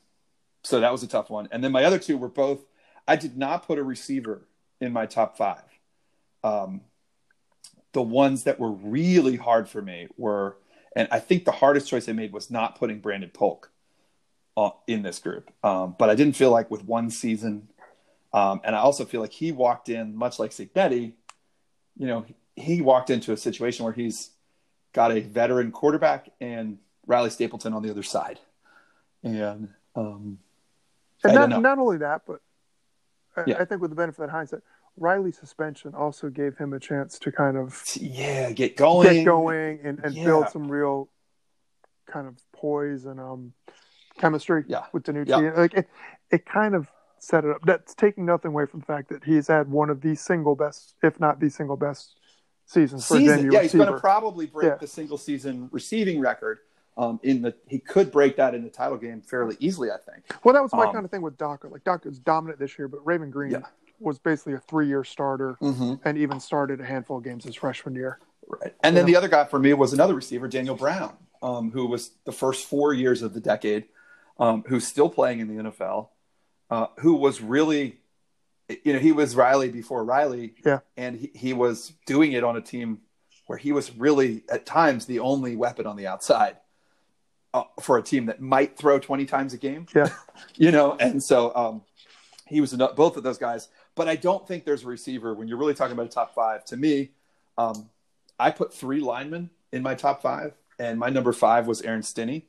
A: so that was a tough one. And then my other two were both. I did not put a receiver in my top five. Um, the ones that were really hard for me were, and I think the hardest choice I made was not putting Brandon Polk uh, in this group. Um, but I didn't feel like with one season, um, and I also feel like he walked in much like St. Betty. You know, he walked into a situation where he's got a veteran quarterback and Riley Stapleton on the other side, and um,
B: And
A: don't
B: not, only that, but I,
A: Yeah.
B: I think with the benefit of hindsight, Riley's suspension also gave him a chance to kind of
A: yeah, get going,
B: get going and, and
A: Yeah.
B: build some real kind of poise and um, chemistry
A: Yeah.
B: with DiNucci.
A: Yeah.
B: Like it, it kind of set it up. That's taking nothing away from the fact that he's had one of the single best, if not the single best, seasons for a
A: season.
B: JMU
A: Yeah, he's going to probably break
B: Yeah.
A: the single season receiving record. Um, in the he could break that in the title game fairly easily, I think.
B: well, that was my
A: um,
B: kind of thing with Daka. Like Daka's dominant this year, but Raven Greene
A: Yeah.
B: was basically a three-year starter
A: Mm-hmm.
B: and even started a handful of games his freshman year.
A: Right. And then the other guy for me was another receiver, Daniel Brown, um, who was the first four years of the decade, um, who's still playing in the NFL, uh, who was really, you know, he was Riley before Riley.
B: Yeah.
A: And he, he was doing it on a team where he was really, at times, the only weapon on the outside uh, for a team that might throw 20 times a game.
B: Yeah. [LAUGHS]
A: you know, and so um, he was eno- both of those guys. But I don't think there's a receiver when you're really talking about a top five. To me, um, I put three linemen in my top five, and my number five was Aaron Stinnie.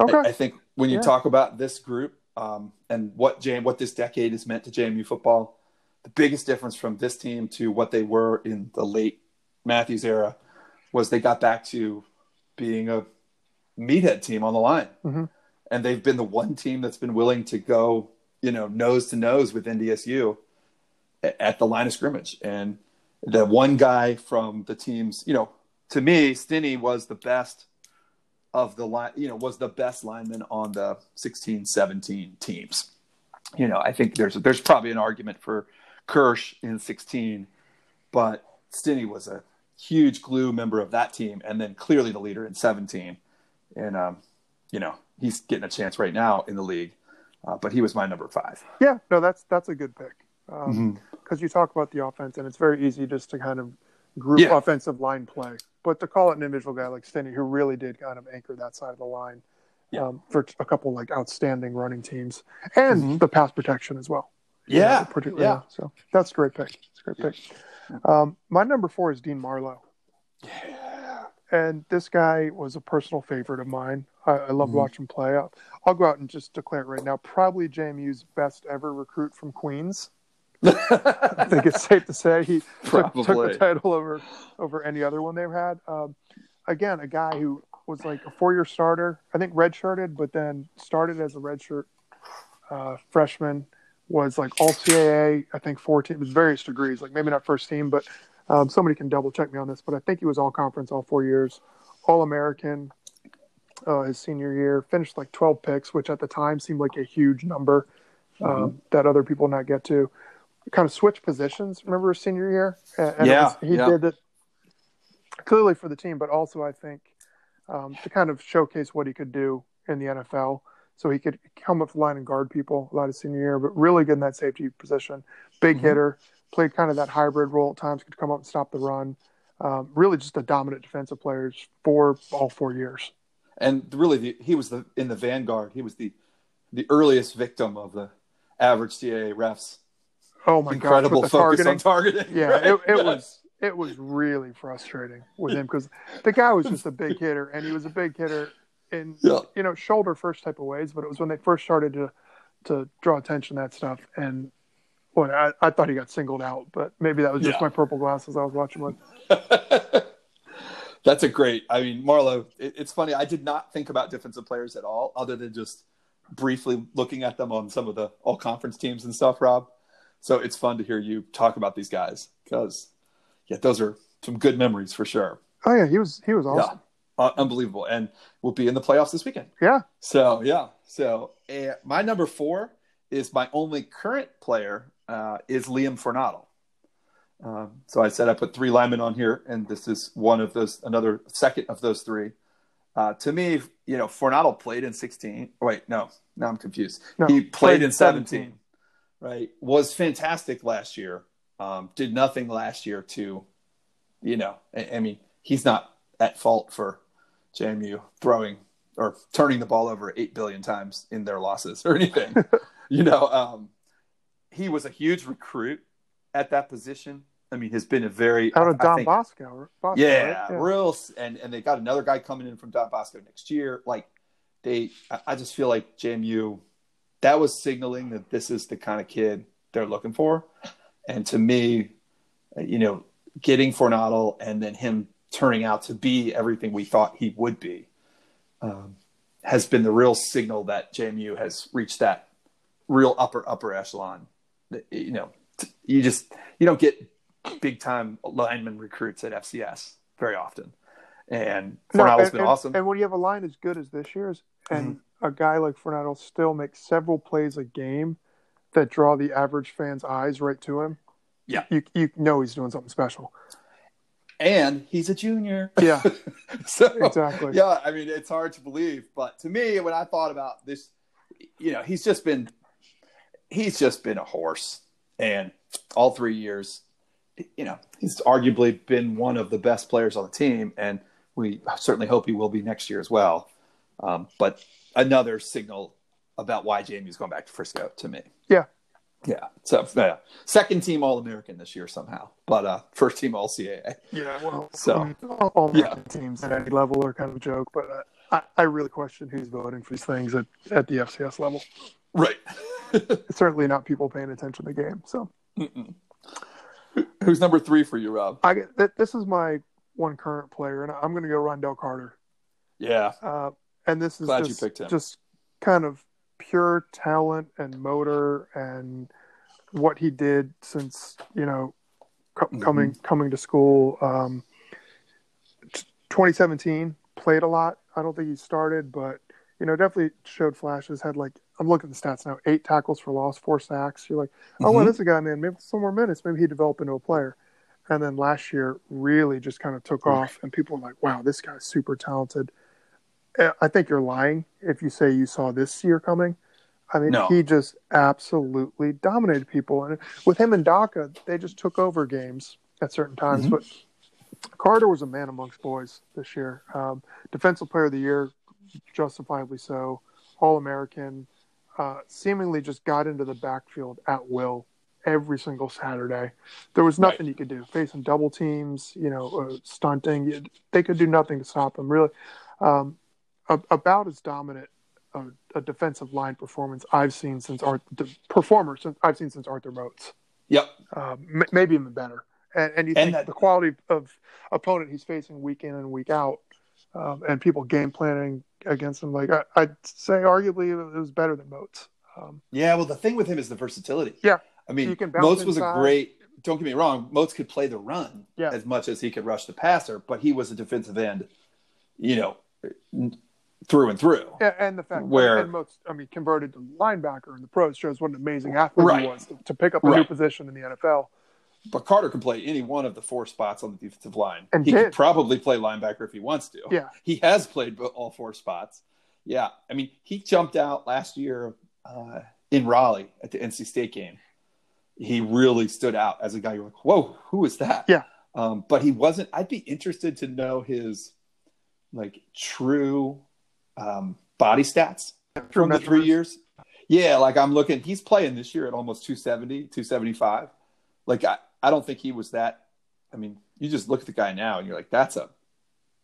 B: Okay.
A: I, I think when you
B: Yeah.
A: talk about this group um, and what JM, what this decade has meant to JMU football, the biggest difference from this team to what they were in the late Matthews era was they got back to being a meathead team on the line,
B: Mhm.
A: and they've been the one team that's been willing to go, you know, nose to nose with NDSU at the line of scrimmage, and the one guy from the teams, you know, to me, Stinnie was the best of the line, you know, was the best lineman on the 16, 17 teams. You know, I think there's there's probably an argument for Kirsch in 16, but Stinnie was a huge glue member of that team, and then clearly the leader in 17. And um, you know, he's getting a chance right now in the league, uh, but he was my number five.
B: Yeah, no, that's that's a good pick. Because
A: Mhm.
B: you talk about the offense, and it's very easy just to kind of group
A: Yeah.
B: offensive line play. But to call it an individual guy like Stinnie, who really did kind of anchor that side of the line
A: Yeah.
B: um, for a couple like outstanding running teams, and
A: Mhm.
B: the pass protection as well.
A: Yeah,
B: particularly.
A: yeah.
B: So that's a great pick. It's a great pick. Um, my number four is Dean Marlowe.
A: Yeah.
B: And this guy was a personal favorite of mine. I, I love
A: Mhm.
B: watching him play. I'll, I'll go out and just declare it right now. Probably JMU's best ever recruit from Queens. I think it's safe to say he [LAUGHS] took, took the title over over any other one they've had. Um, again, a guy who was like a four year starter. I think redshirted, but then started as a redshirt uh, freshman. Was like all CAA. I think four teams, various degrees. Like maybe not first team, but um, somebody can double check me on this. But I think he was all conference all four years, all American. Uh, his senior year finished like 12 picks, which at the time seemed like a huge number um, that other people not get to. Kind of switch positions. Remember his senior year? And
A: Yeah,
B: was- he
A: yeah.
B: did it clearly for the team, but also I think um, to kind of showcase what he could do in the NFL. so he could come up the line and guard people a lot of senior year, but really good in that safety position. Big
A: Mhm.
B: hitter, played kind of that hybrid role at times, could come up and stop the run. Um, really just a dominant defensive player for all four years.
A: And really, the, he was the in the vanguard. He was the the earliest victim of the average CAA refs.
B: Oh my God.
A: Incredible
B: gosh,
A: focus
B: targeting.
A: on targeting.
B: Yeah,
A: right?
B: it, it was it was really frustrating with him because the guy was just a big hitter, and he was a big hitter in
A: Yeah.
B: you know shoulder first type of ways. But it was when they first started to to draw attention to that stuff, and I, I thought he got singled out, but maybe that was just
A: Yeah.
B: my purple glasses I was watching with. [LAUGHS]
A: That's a great. I mean, Marlo. It, it's funny. I did not think about defensive players at all, other than just briefly looking at them on some of the all conference teams and stuff. Rob. So it's fun to hear you talk about these guys because, yeah, those are some good memories for sure.
B: Oh yeah, he was he was awesome.
A: Yeah, uh, unbelievable, and we'll be in the playoffs this weekend.
B: Yeah,
A: So yeah, so uh, my number four is my only current player uh, is Liam Fornadel. Um, so I said I put three linemen on here, and this is one of those, another second of those three. Uh, to me, you know, Fornadel played in 16. Wait, no, now I'm confused.
B: No,
A: he played,
B: played
A: in 17,
B: 17.
A: right? Was fantastic last year. Um, did nothing last year to, you know, I, I mean, he's not at fault for JMU throwing or turning the ball over eight billion times in their losses or anything. [LAUGHS] you know, um, he was a huge recruit at that position. I mean, has been a very
B: out of
A: I
B: Don
A: think-
B: Bosco. Bosco
A: yeah,
B: right?
A: real. And and they got another guy coming in from Don Bosco next year. Like they, I- just feel like JMU, that was signaling that this is the kind of kid they're looking for. And to me, you know, getting Fornadel and then him turning out to be everything we thought he would be, um, has been the real signal that JMU has reached that real upper upper echelon. You know, you just you don't get big time lineman recruits at FCS very often. And
B: No,
A: Fornadel's
B: and-
A: been
B: and-
A: awesome.
B: And when you have a line as good as this year's, and
A: Mm-hmm.
B: a guy like Fornadel still makes several plays a game that draw the average fan's eyes right to him,
A: Yeah.
B: you you know he's doing something special.
A: and he's a junior.
B: Yeah, [LAUGHS]
A: so
B: exactly.
A: yeah, I mean it's hard to believe, but to me, when I thought about this, you know, he's just been he's just been a horse, and all three years, you know, he's arguably been one of the best players on the team, and we certainly hope he will be next year as well. Um, but another signal about why JMU's going back to Frisco to me.
B: Yeah.
A: Yeah. So yeah. second team All American this year somehow, but uh, first team All CAA.
B: Yeah, well,
A: So,
B: I mean, all, all
A: yeah.
B: Teams at any level are kind of a joke, but uh, I, I really question who's voting for these things at, at the FCS level.
A: Right. [LAUGHS]
B: Certainly not people paying attention to the game. So
A: Mm-mm. Who's number three for you, Rob?
B: I get th- this is my one current player, and I'm going to go Rondell Carter.
A: Yeah.
B: Uh, and this is
A: Glad you
B: just,
A: picked him.
B: just kind of pure talent and motor and what he did since you know co-
A: Mhm.
B: coming coming to school. Um, t- 2017 played a lot. I don't think he started, but you know definitely showed flashes. Had like I'm looking at the stats now: eight tackles for loss, four sacks. You're like, oh well,
A: Mhm.
B: this is a guy, man. Maybe some more minutes. Maybe he develop into a player. And then last year really just kind of took off, and people were like, "Wow, this guy's super talented." Uh, I think you're lying if you say you saw this year coming. I mean,
A: No.
B: he just absolutely dominated people, and with him and Daka, they just took over games at certain times.
A: Mhm.
B: But Carter was a man amongst boys this year. Um, Defensive Player of the Year, justifiably so. All American, uh, seemingly just got into the backfield at will every single Saturday. There was nothing you could do. Facing double teams, you know, uh, stunting, you- they could do nothing to stop him. Really, um, a- about as dominant a, a defensive line performance I've seen since Art the performer since I've seen since Arthur Moats.
A: Yep.
B: Um, m- maybe even better. And, and you
A: And
B: think
A: that-
B: the quality of opponent he's facing week in and week out, um, and people game planning against him, like I, I'd say, arguably it was better than Moats. Um,
A: Yeah. Well, the thing with him is the versatility.
B: Yeah.
A: I mean, Moats was a great. Don't get me wrong. Moats could play the run
B: Yeah.
A: as much as he could rush the passer, but he was a defensive end. You know, through and through.
B: and, and the fact
A: Where-
B: and Moats, I mean, converted to linebacker in the pros shows what an amazing athlete
A: Right.
B: he was to, to pick up a new position in the NFL.
A: But Carter can play any one of the four spots on the defensive line.
B: And
A: he
B: did.
A: could probably play linebacker if he wants to.
B: Yeah.
A: He has played all four spots. Yeah, I mean, he jumped out last year uh, in Raleigh at the NC State game. He really stood out as a guy. You're like, whoa, who is that?
B: Yeah.
A: Um, but he wasn't. I'd be interested to know his like true um, body stats
B: True
A: from the three years. Yeah, like I'm looking. He's playing this year at almost 270, 275. Like I, I don't think he was that. I mean, you just look at the guy now and you're like, that's a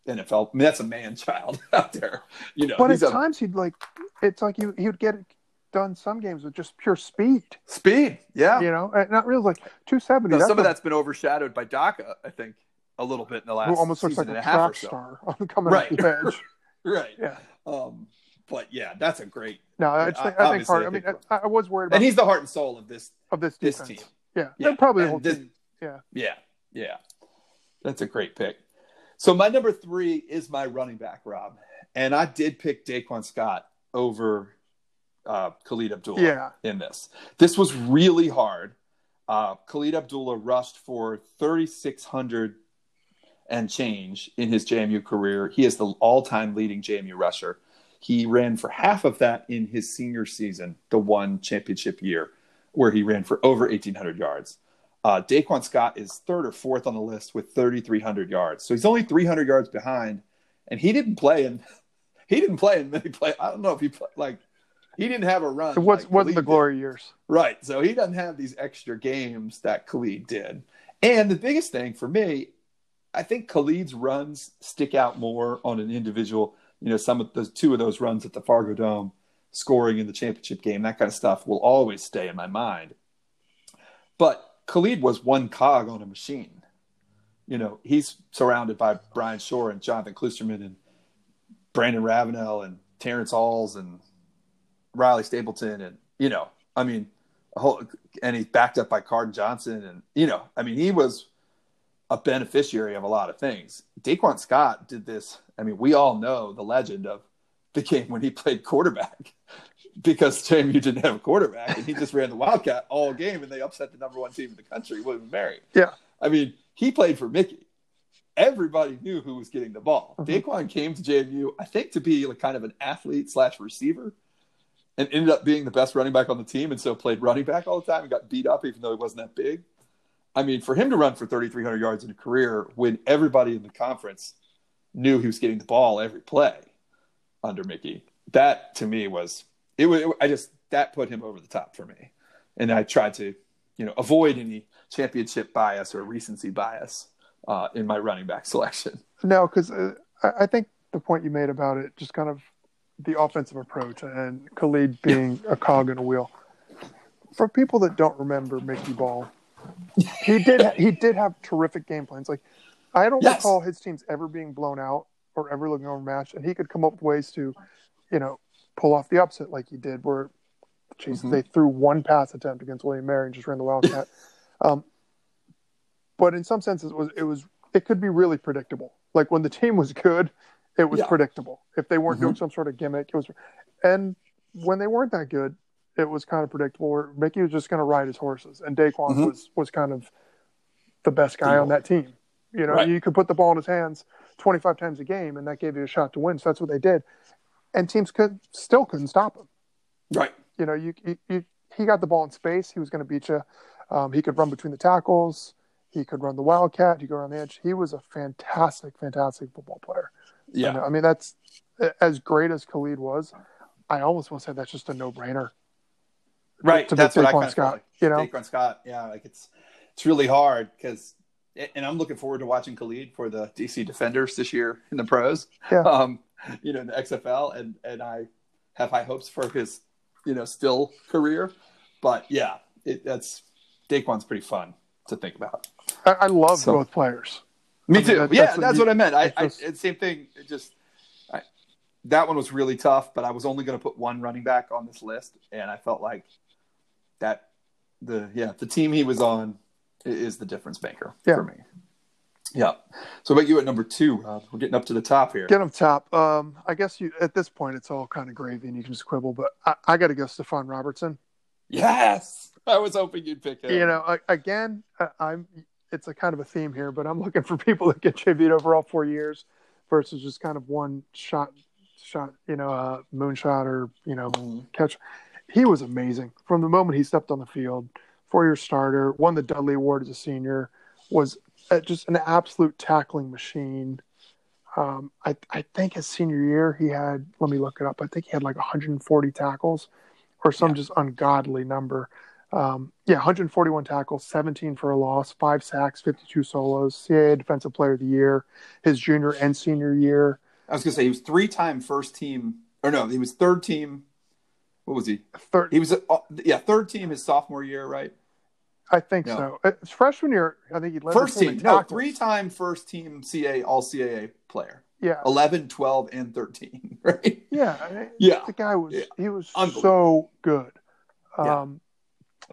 A: NFL. I mean, that's a man child [LAUGHS] out there. You know,
B: But at
A: a
B: times he'd like, it's like he he would get it done some games with just pure speed.
A: speed. Yeah.
B: You know, not really like 270.
A: Now,
B: that's
A: some of
B: a-
A: that's been overshadowed by Daka, I think, a little bit in the last
B: who almost looks
A: season
B: like
A: and
B: a
A: a half or
B: track
A: so.
B: star [LAUGHS] coming
A: Right.
B: the edge. [LAUGHS]
A: Right.
B: Yeah.
A: Um, but yeah, that's a great.
B: No, I, think, I think part.
A: I
B: I mean, I, I was worried about
A: And he's the heart and soul of this
B: of this
A: this team.
B: Yeah,
A: Yeah,
B: and probably whole
A: this-.
B: Yeah.
A: Yeah, yeah. That's a great pick. So my number three is my running back, Rob. And I did pick Daquan Scott over uh, Khalid Abdullah
B: Yeah.
A: in this. This was really hard. Uh, Khalid Abdullah rushed for 3,600 and change in his JMU career. He is the all-time leading JMU rusher. He ran for half of that in his senior season, the one championship year, where he ran for over 1,800 yards. Uh, Daquan Scott is third or fourth on the list with 3,300 yards. So he's only 300 yards behind, and he didn't play in. [LAUGHS] He didn't play in many play. I don't know if he played like he didn't have a run.
B: It was,
A: like
B: wasn't the
A: Khalid did.
B: glory years.
A: Right. So he doesn't have these extra games that Khalid did. And the biggest thing for me, I think Khalid's runs stick out more on an individual. You know, some of the two of those runs at the Fargo Dome, scoring in the championship game, that kind of stuff will always stay in my mind. But Khalid was one cog on a machine. You know, he's surrounded by Bryan Schor and Jonathan Kloosterman and Brandon Ravenel and Terrence Alls and Riley Stapleton and you know, I mean, whole and he's backed up by Cardon Johnson and you know, I mean, he was a beneficiary of a lot of things. Daquan Scott did this. I mean, we all know the legend of the game when he played quarterback [LAUGHS] because JMU didn't have a quarterback and he just ran the Wildcat all game and they upset the number one team in the country, William Mary.
B: Yeah.
A: I mean, he played for Mickey. Everybody knew who was getting the ball.
B: Mhm.
A: Daquan came to JMU, I think, to be like kind of an athlete slash receiver, and ended up being the best running back on the team, and so played running back all the time and got beat up even though he wasn't that big. I mean, for him to run for 3,300 yards in a career when everybody in the conference knew he was getting the ball every play under Mickey, that to me was it was. I just that put him over the top for me, and I tried to, you know, avoid any championship bias or recency bias uh, in my running back selection.
B: No, because uh, I I think the point you made about it, just kind of the offensive approach and Khalid being a cog in a wheel. For people that don't remember Mickey Ball, he did he did have terrific game plans. Like I don't
A: Yes.
B: recall his teams ever being blown out or ever looking overmatched, and he could come up with ways to, you know, pull off the upset like he did, where, Jesus,
A: Mhm.
B: they threw one pass attempt against William Mary and just ran the Wildcat. [LAUGHS] um, but in some senses, it was it was it could be really predictable. Like when the team was good, it was
A: Yeah.
B: predictable. If they weren't doing some sort of gimmick, it was. And when they weren't that good, it was kind of predictable. Where Mickey was just going to ride his horses, and Daquan
A: Mhm.
B: was was kind of the best guy on that team. You know,
A: Right.
B: you could put the ball in his hands 25 times a game, and that gave you a shot to win. So that's what they did, and teams could still couldn't stop him.
A: Right.
B: You know, you, you, you he got the ball in space. He was going to beat you. Um, he could run between the tackles. He could run the wildcat. He could run the edge. He was a fantastic, fantastic football player.
A: Yeah.
B: know, I mean, that's as great as Khalid was. I almost want to say that's just a no-brainer.
A: Right.
B: to
A: That's what I kind
B: Scott,
A: like.
B: you know?
A: Daquan Scott. Yeah. Like it's it's really hard because, and I'm looking forward to watching Khalid for the DC Defenders this year in the pros.
B: Yeah.
A: Um, you know, in the XFL, and and I have high hopes for his, you know, still career. But yeah, it, that's Daquan's pretty fun to think about.
B: I, I love
A: So-
B: both players.
A: Me
B: I mean,
A: too.
B: that-
A: yeah,
B: that's
A: that's,
B: what
A: what, I meant. I,
B: it's
A: I same thing. It just I, that one was really tough, but I was only going to put one running back on this list, and I felt like that the yeah the team he was on is the difference maker
B: Yeah.
A: for me. Yeah. So about you at number two, Rob? We're getting up to the top here.
B: Get him top. Um, I guess you at this point it's all kind of gravy and you can just quibble, but I, I got to go Stephon Robertson.
A: Yes, I was hoping you'd pick him.
B: You know, I, again, I, I'm. It's a kind of a theme here, but I'm looking for [LAUGHS] people that get JV'd over all four years versus just kind of one shot shot, you know, uh, moonshot or you know
A: Mhm.
B: catch. He was amazing from the moment he stepped on the field. Four year starter, won the Dudley Award as a senior, was just an absolute tackling machine. Um, I, I think his senior year he had. Let me look it up. I think he had like 140 tackles, or some
A: Yeah.
B: just ungodly number. Um, yeah, 141 tackles, 17 for a loss, five sacks, 52 solos. CAA Defensive Player of the Year, his junior and senior year.
A: I was gonna say he was three time first team, or no, he was third team. What was he?
B: Third,
A: He was, uh, yeah, third team his sophomore year, right?
B: I think
A: No.
B: so. His freshman year, I think he led
A: First
B: team
A: no, three time first team CA, all CAA player.
B: Yeah,
A: 11, 12, and 13, [LAUGHS] right?
B: yeah, I-
A: Yeah.
B: The guy was
A: Yeah.
B: he was so good.
A: Yeah.
B: Um,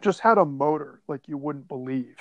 B: just had a motor like you wouldn't believe.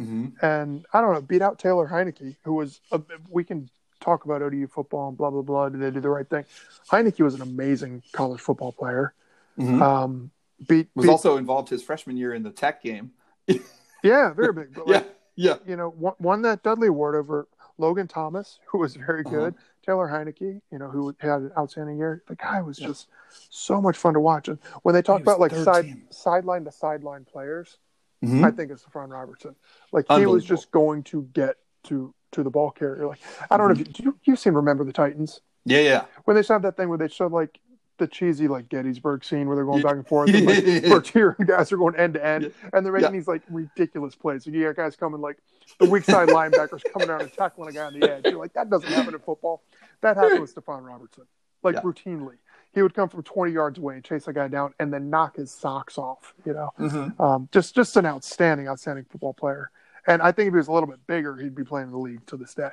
A: Mm-hmm.
B: And I don't know, beat out Taylor Heinicke, who was a, we can talk about ODU football and blah blah blah. Did they do the right thing? Heinicke was an amazing college football player.
A: Mm-hmm.
B: Um, beat,
A: was
B: beat
A: also involved his freshman year in the tech game. [LAUGHS]
B: yeah, very big. But like,
A: yeah, yeah.
B: you know, won, won that Dudley Award over Logan Thomas, [LAUGHS] who was very
A: Uh-huh.
B: good. Taylor Heinicke, you know, who had an outstanding year. The guy was
A: Yeah.
B: just so much fun to watch. And when they talk about like side sideline to sideline players,
A: Mhm.
B: I think it's Stephon Robertson. Like he was just going to get to to the ball carrier. Like I don't know if you, do you you've seen Remember the Titans
A: Yeah, yeah.
B: when they showed that thing where they showed like the cheesy like Gettysburg scene where they're going back and forth [LAUGHS] and like. Bertier [LAUGHS] guys are going end to end and they're making
A: Yeah.
B: these like ridiculous plays. So you got guys coming like the weak side linebackers coming out and tackling a guy on the edge. You're like, that doesn't happen in football. That happened with Stephon Robertson. Like
A: Yeah.
B: routinely. He would come from 20 yards away and chase a guy down and then knock his socks off, you know.
A: Mhm.
B: Um, just just an outstanding, outstanding football player. And I think if he was a little bit bigger, he'd be playing in the league to this day.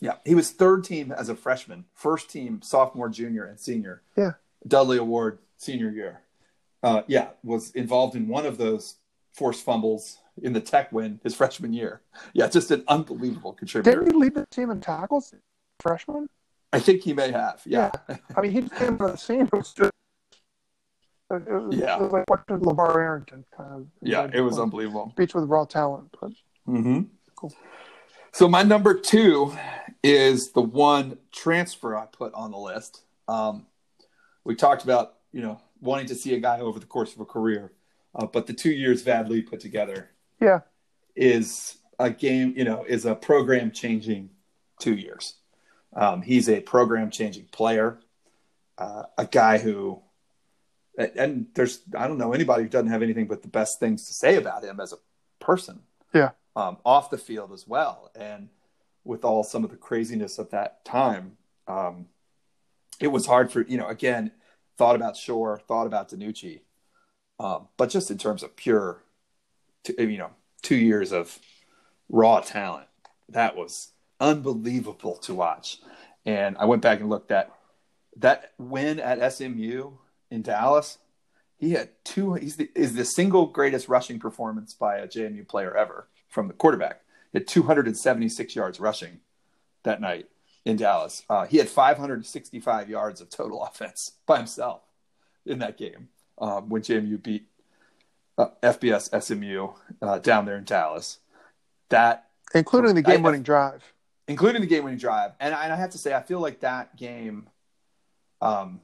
A: Yeah, he was third team as a freshman, first team sophomore, junior, and senior.
B: Yeah.
A: Dudley Award senior year. Uh, yeah, was involved in one of those forced fumbles in the Tech win his [LAUGHS] freshman year. Yeah, just an unbelievable contributor.
B: Didn't he lead the team in tackles, freshman?
A: I think he may have. Yeah,
B: I mean, he just came on the scene. It was just, it was,
A: Yeah.
B: it was like watching LeVar Arrington kind of.
A: yeah, it was unbelievable.
B: speech with raw talent. But
A: Mm-hmm.
B: Cool.
A: So my number two is the one transfer I put on the list. Um, we talked about you know wanting to see a guy over the course of a career, uh, but the two years Vad Lee put together
B: yeah,
A: is a game you know is a program changing two years. Um, he's a program changing player, uh, a guy who. and- And there's, I don't know anybody who doesn't have anything but the best things to say about him as a person
B: yeah,
A: um, off the field as well. And with all some of the craziness of that time, um, it was hard for, you know, again, thought about Schor, thought about DiNucci, um, but just in terms of pure, you know, two years of raw talent, that was unbelievable to watch. And I went back and looked at that win at SMU in Dallas. He had two. He's the, is the single greatest rushing performance by a JMU player ever from the quarterback. He had 276 yards rushing that night in Dallas. Uh, he had 565 yards of total [LAUGHS] offense by himself in that game um, when JMU beat uh, FBS SMU uh, down there in Dallas. That
B: including the game-winning drive.
A: including the game-winning drive. And I, and I have to say, I feel like that game, um,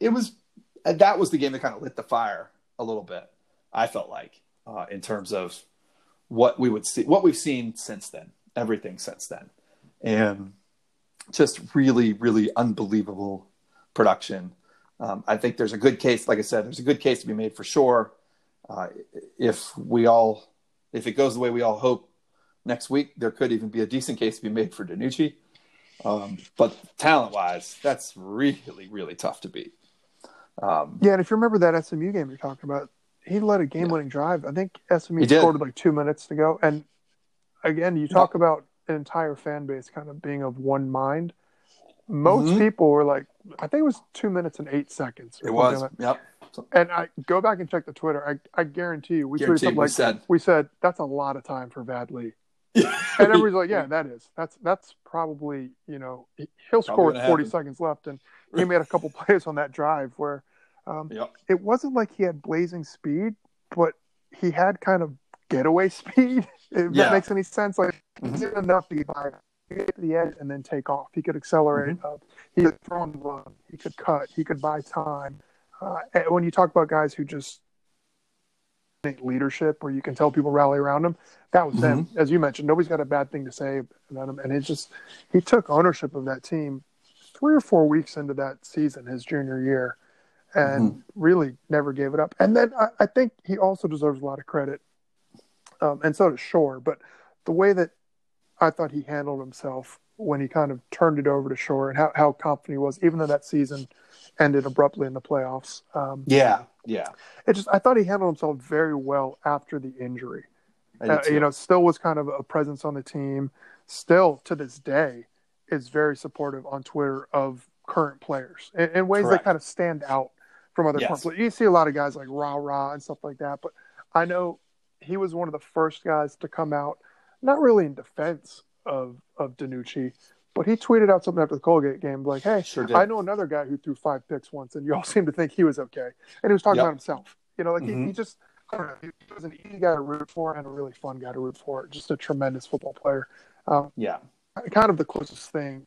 A: it was that was the game that kind of lit the fire a little bit. I felt like uh, in terms of what we would see, what we've seen since then, everything since then, and just really, really unbelievable production. Um, I think there's a good case, like I said, there's a good case to be made for Schor. Uh, if we all, if it goes the way we all hope next week, there could even be a decent case to be made for DiNucci. Um, but talent wise, that's really, really tough to beat. Um,
B: Yeah, and if you remember that SMU game you're talking about, he led a game-winning drive. I think SMU scored like two minutes to go. And again, you talk about an entire fan base kind of being of one mind. Most
A: Mhm.
B: people were like, I think it was two minutes and eight seconds.
A: it was,
B: like-
A: yep.
B: And I go back and check the Twitter. I, I guarantee you, we tweeted
A: Guarantee
B: something
A: we
B: like
A: said.
B: we said that's a lot of time for Vad Lee. [LAUGHS] And everybody's like, yeah, that is. That's that's probably you know he- he'll score with 40
A: happen.
B: seconds left, and he [LAUGHS] made a couple plays on that drive where um,
A: Yep.
B: it wasn't like he had blazing speed, but he had kind of getaway [LAUGHS] speed. If
A: Yeah.
B: that makes any sense, like
A: Mhm.
B: he enough to get by get to the edge and then take off. He could accelerate
A: Mm-hmm.
B: up. He could throw and run. He could cut. He could buy time. Uh, and when you talk about guys who just leadership, where you can tell people rally around him, that was him.
A: Mm-hmm.
B: As you mentioned, nobody's got a bad thing to say about him, and it just he took ownership of that team three or four weeks into that season, his junior year, and
A: Mm-hmm.
B: really never gave it up. And then I, I think he also deserves a lot of credit, um, and so does Schor. But the way that I thought he handled himself when he kind of turned it over to Schor and how, how confident he was, even though that season ended abruptly in the playoffs. Um,
A: Yeah, yeah.
B: it just I thought he handled himself very well after the injury. Uh, you know, still was kind of a presence on the team. Still to this day is very supportive on Twitter of current players in, in ways
A: Correct.
B: that kind of stand out from other
A: Yes.
B: players. You see a lot of guys like Rah Rah and stuff like that, but I know he was one of the first guys to come out, not really in defense of of DiNucci, but he tweeted out something after the Colgate game like, "Hey,
A: Sure.
B: I know another guy who threw five picks once, and you all [LAUGHS] seem to think he was okay." And he was talking
A: Yep.
B: about himself. You know, like he,
A: Mhm.
B: he just I don't know, he was an easy guy to root for and a really fun guy to root for. Just a tremendous football player. Um,
A: yeah.
B: kind of the closest thing,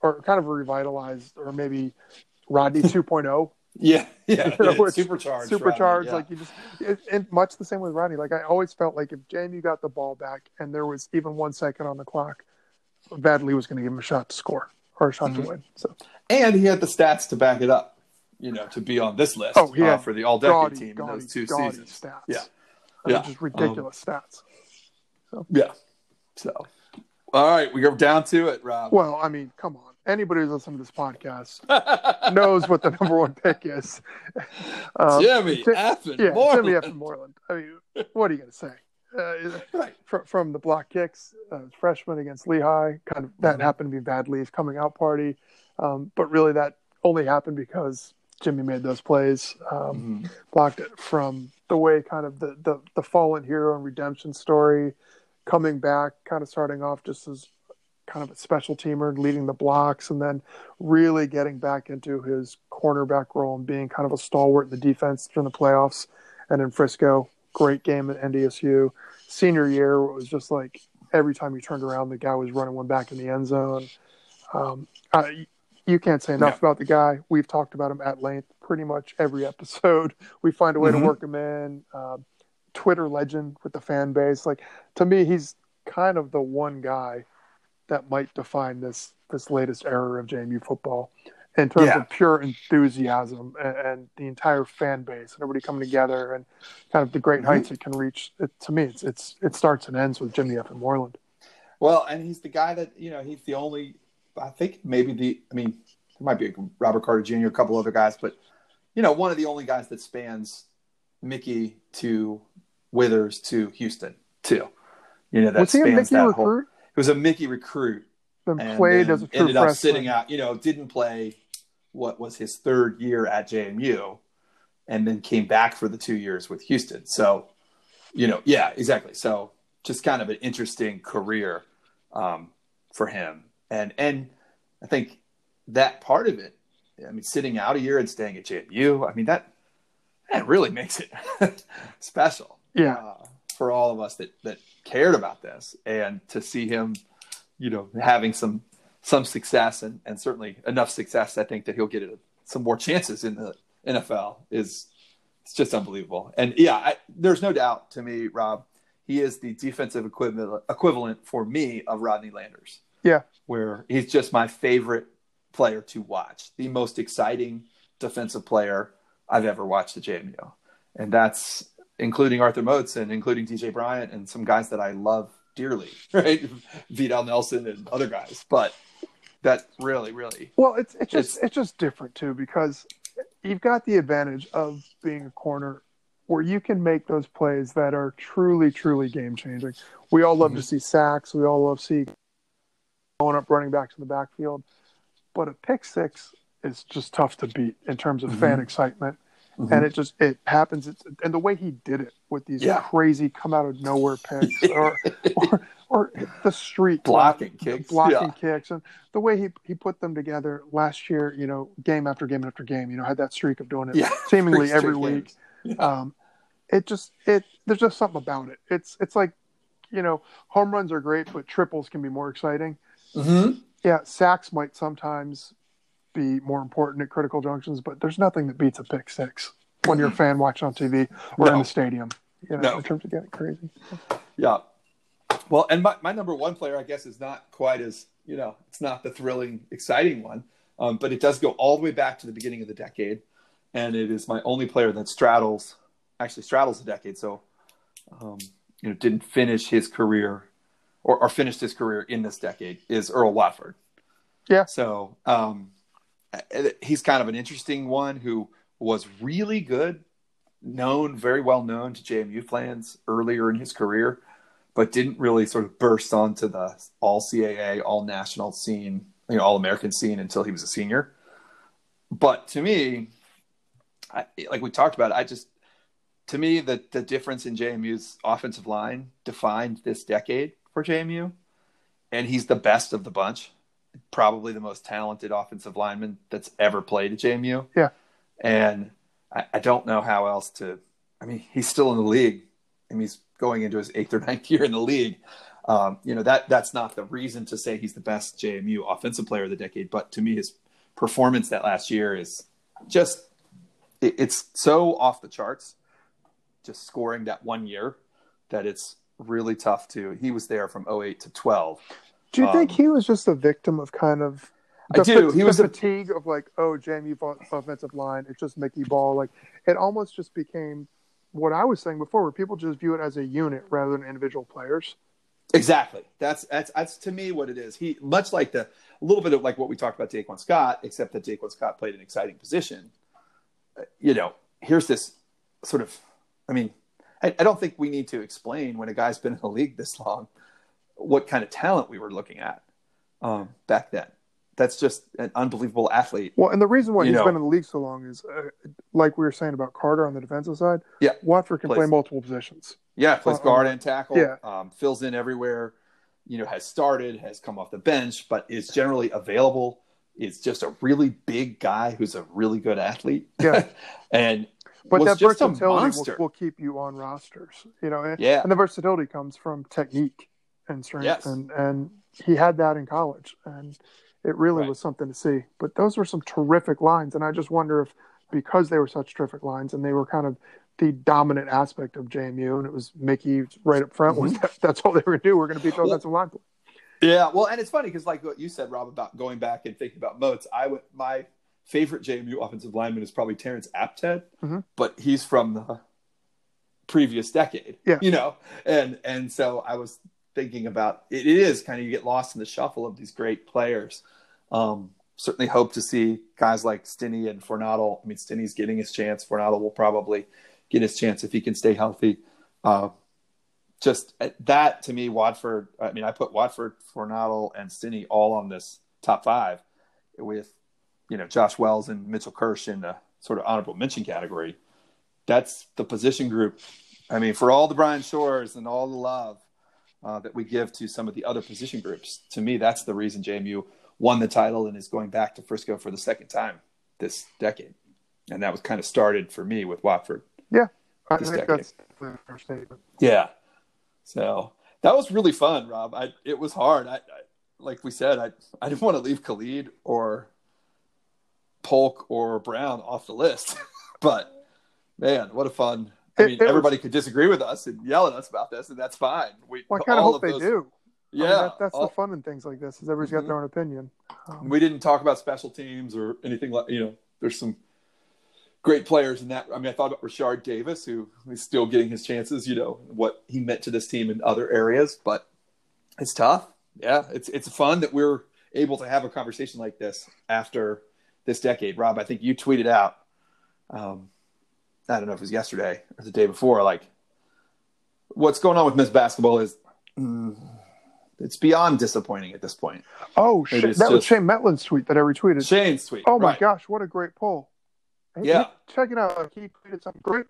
B: or kind of revitalized, or maybe Rodney [LAUGHS] 2.0
A: Yeah, [LAUGHS] yeah.
B: You know, it's
A: supercharged.
B: supercharged.
A: Rodney,
B: Like you just, it, and much the same with Rodney. Like I always felt like if JMU got the ball back and there was even one second on the clock, Vad Lee was going to give him a shot to score or a shot
A: Mhm.
B: to win. So
A: and he had the stats to back it up. You know, to be on this list
B: Oh, he
A: uh, for the all decade
B: gaudy,
A: team in those two seasons.
B: stats.
A: Yeah.
B: I mean,
A: Yeah.
B: just ridiculous stats.
A: Yeah. So, all right, we go down to it, Rob.
B: Well, I mean, come on. Anybody who's listening to this podcast knows what the [LAUGHS] number one pick is. [LAUGHS] Um,
A: Jimmy Effin
B: yeah,
A: Moreland.
B: Jimmy F. Moreland. I mean, what are you going to say? Uh, [LAUGHS]
A: Right.
B: from, from the block kicks, uh, freshman against Lehigh, kind of that happened to be Bad Vadley's coming out party, um, but really that only happened because Jimmy made those plays, um,
A: Mhm.
B: blocked it from the way kind of the, the the fallen hero and redemption story, coming back, kind of starting off just as kind of a special teamer, leading the blocks, and then really getting back into his cornerback role and being kind of a stalwart in the defense during the playoffs. And in Frisco, great game at NDSU. Senior year it was just like every time you turned around, the guy was running one back in the end zone. Um, I, you can't say enough
A: Yeah.
B: about the guy. We've talked about him at length pretty much every episode. [LAUGHS] We find a way
A: Mhm.
B: to work him in. Um, Twitter legend with the fan base. Like to me, he's kind of the one guy that might define this this latest era of JMU football in terms
A: Yeah.
B: of pure enthusiasm and, and the entire fan base and everybody coming together and kind of the great
A: Mhm.
B: heights it can reach. It, to me, it's it's it starts and ends with Jimmy F. and Moreland.
A: Well, and he's the guy that you know. He's the only. I think maybe the. I mean, there might be a Robert Carter Jr. a couple other guys, but you know, one of the only guys that spans Mickey to Withers to Houston too. You know, that
B: Was he a
A: spans
B: Mickey
A: that
B: recruit?
A: whole. He was a Mickey recruit.
B: Then
A: and
B: played
A: then
B: as a true
A: ended
B: freshman.
A: up sitting out. You know, didn't play what was his third year at JMU, and then came back for the two years with Houston. So, you know, yeah, exactly. So, just kind of an interesting career um, for him, and and I think that part of it. I mean, sitting out a year and staying at JMU. I mean that that really makes it [LAUGHS] special
B: Yeah,
A: uh, for all of us that that cared about this and to see him you know having some some success and and certainly enough success i think that he'll get some more chances in the nfl is it's just unbelievable. And yeah I, there's no doubt to me rob he is the defensive equivalent equivalent for me of rodney landers.
B: Yeah.
A: where he's just my favorite player to watch the most exciting defensive player i've ever watched at jmu and that's including Arthur Moats and including DJ Bryant and some guys that I love dearly, [LAUGHS] right? Vidal Nelson and other guys. But that really, really,
B: Well, it's it's just
A: It's-
B: it's, just different too because you've got the advantage of being a corner where you can make those plays that are truly, truly game changing. We all love to mm-hmm. see sacks. We all love to see going up running backs in the backfield, but a pick six is just tough to beat in terms of mm-hmm. fan excitement. And it just it happens. It's, and the way he did it with these
A: Yeah.
B: crazy come out of nowhere picks, [LAUGHS] or, or or the street
A: blocking kicks.
B: blocking
A: yeah.
B: kicks and the way he he put them together last year you know game after game after game you know had that streak of doing it
A: Yeah. [LAUGHS]
B: seemingly every week um it just it there's just something about it it's it's like you know home runs are great but triples can be more exciting
A: Mm-hmm.
B: Yeah, sacks might sometimes be more important at critical junctions, but there's nothing that beats a pick six when you're a fan watching on TV or in the stadium. You know,
A: No.
B: in terms of getting crazy.
A: Yeah. Well, and my, my number one player, I guess, is not quite as, you know, it's not the thrilling, exciting one, um, but it does go all the way back to the beginning of the decade. And it is my only player that straddles, actually straddles the decade. So, um, you know, didn't finish his career or, or finished his career in this decade is Earl Watford.
B: Yeah.
A: So um, Uh, he's kind of an interesting one who was really good, known, very well known to JMU fans earlier in his career, but didn't really sort of burst onto the all CAA, all national scene, you know, all American scene until he was a senior. But to me, I, like we talked about, I just to me the the difference in JMU's offensive line defined this decade for JMU, and he's the best of the bunch, probably the most talented offensive lineman that's ever played at JMU.
B: Yeah.
A: and I, I don't know how else to. I mean, he's still in the league. I mean, he's going into his eighth or ninth [LAUGHS] year in the league. Um, you know that that's not the reason to say he's the best JMU offensive player of the decade, but to me, his performance that last year is just it, it's so off the charts. Just scoring that one year, that it's really tough to. He was there from 08 to 12.
B: Do you think
A: Um,
B: he was just a victim of kind of
A: I do. He was
B: the
A: a-
B: fatigue of like, oh, JMU fo- offensive line. It's just Mickey Ball. Like it almost just became what I was saying before, where people just view it as a unit rather than individual players.
A: Exactly. That's that's that's to me what it is. He much like the a little bit of like what we talked about Daquan Scott, except that Daquan Scott played an exciting position. You know, here's this sort of. I mean, I, I don't think we need to explain when a guy's been in the league this long what kind of talent we were looking at um, back then. That's just an unbelievable athlete.
B: Well, and the reason why he's
A: know.
B: been in the league so long is, uh, like we were saying about Carter on the defensive side.
A: Yeah.
B: Watford can
A: Plays.
B: play multiple positions.
A: Yeah, plays
B: Uh,
A: guard and tackle.
B: yeah.
A: Um, fills in everywhere. You know, has started, has come off the bench, but is generally available. Is just a really big guy who's a really good athlete.
B: Yeah. [LAUGHS]
A: and
B: But that
A: just
B: versatility will, will keep you on rosters, you know. And,
A: Yeah.
B: and the versatility comes from technique and strength,
A: Yes.
B: and and he had that in college, and it really
A: Right.
B: was something to see. But those were some terrific lines, and I just wonder if because they were such terrific lines, and they were kind of the dominant aspect of JMU, and it was Mickey right up front. Was that, that's all they were going to do? We're going to beat
A: Mm-hmm. Well-
B: offensive line.
A: Yeah, well, and it's funny because like what you said, Rob, about going back and thinking about Moats. I went my favorite JMU offensive lineman is probably Terrence Apted,
B: Mhm.
A: but he's from the previous decade.
B: Yeah.
A: you know, and and so I was thinking about it, is kind of you get lost in the shuffle of these great players. Um, certainly hope to see guys like Stinnie and Fornadel. I mean, Stinnie's getting his chance. Fornadel will probably get his chance if he can stay healthy. Uh, just uh, that to me, Watford. I mean, I put Watford, Fornadel, and Stinnie all on this top five, with you know Josh Wells and Mitchell Kirsch in the sort of honorable mention category. That's the position group. I mean, for all the Bryan Schors and all the love uh, that we give to some of the other position groups, to me, that's the reason JMU won the title and is going back to Frisco for the second time this decade. And that was kind of started for me with Watford.
B: I
A: This
B: think
A: decade.
B: that's the first statement.
A: Yeah. So that was really fun, Rob. I it was hard. I, I like we said, I I didn't want to leave Khalid or Polk or Brown off the list, [LAUGHS] but man, what a fun! I mean,
B: it was-
A: everybody could disagree with us and yell at us about this, and that's fine. We
B: Well, I kind of hope they
A: those-
B: do. I mean,
A: Yeah,
B: that, that's
A: all-
B: the fun in things like this. Is everybody's got
A: Mhm.
B: their own opinion. Um,
A: we didn't talk about special teams or anything like you know. There's some great players in that. I mean, I thought about Rashard Davis, who is still getting his chances. You know what he meant to this team in other areas, but it's tough. Yeah, it's it's fun that we're able to have a conversation like this after this decade. Rob, I think you tweeted out. Um, I don't know if it was yesterday or the day before. Like, what's going on with men's basketball is. mm, it's beyond disappointing at this point.
B: oh,
A: It
B: shit. that was Shane Metlin's tweet that I retweeted.
A: Shane's tweet.
B: Oh my
A: right.
B: gosh, what a great poll! Hey,
A: Yeah.
B: hey, check it out. He tweeted something great.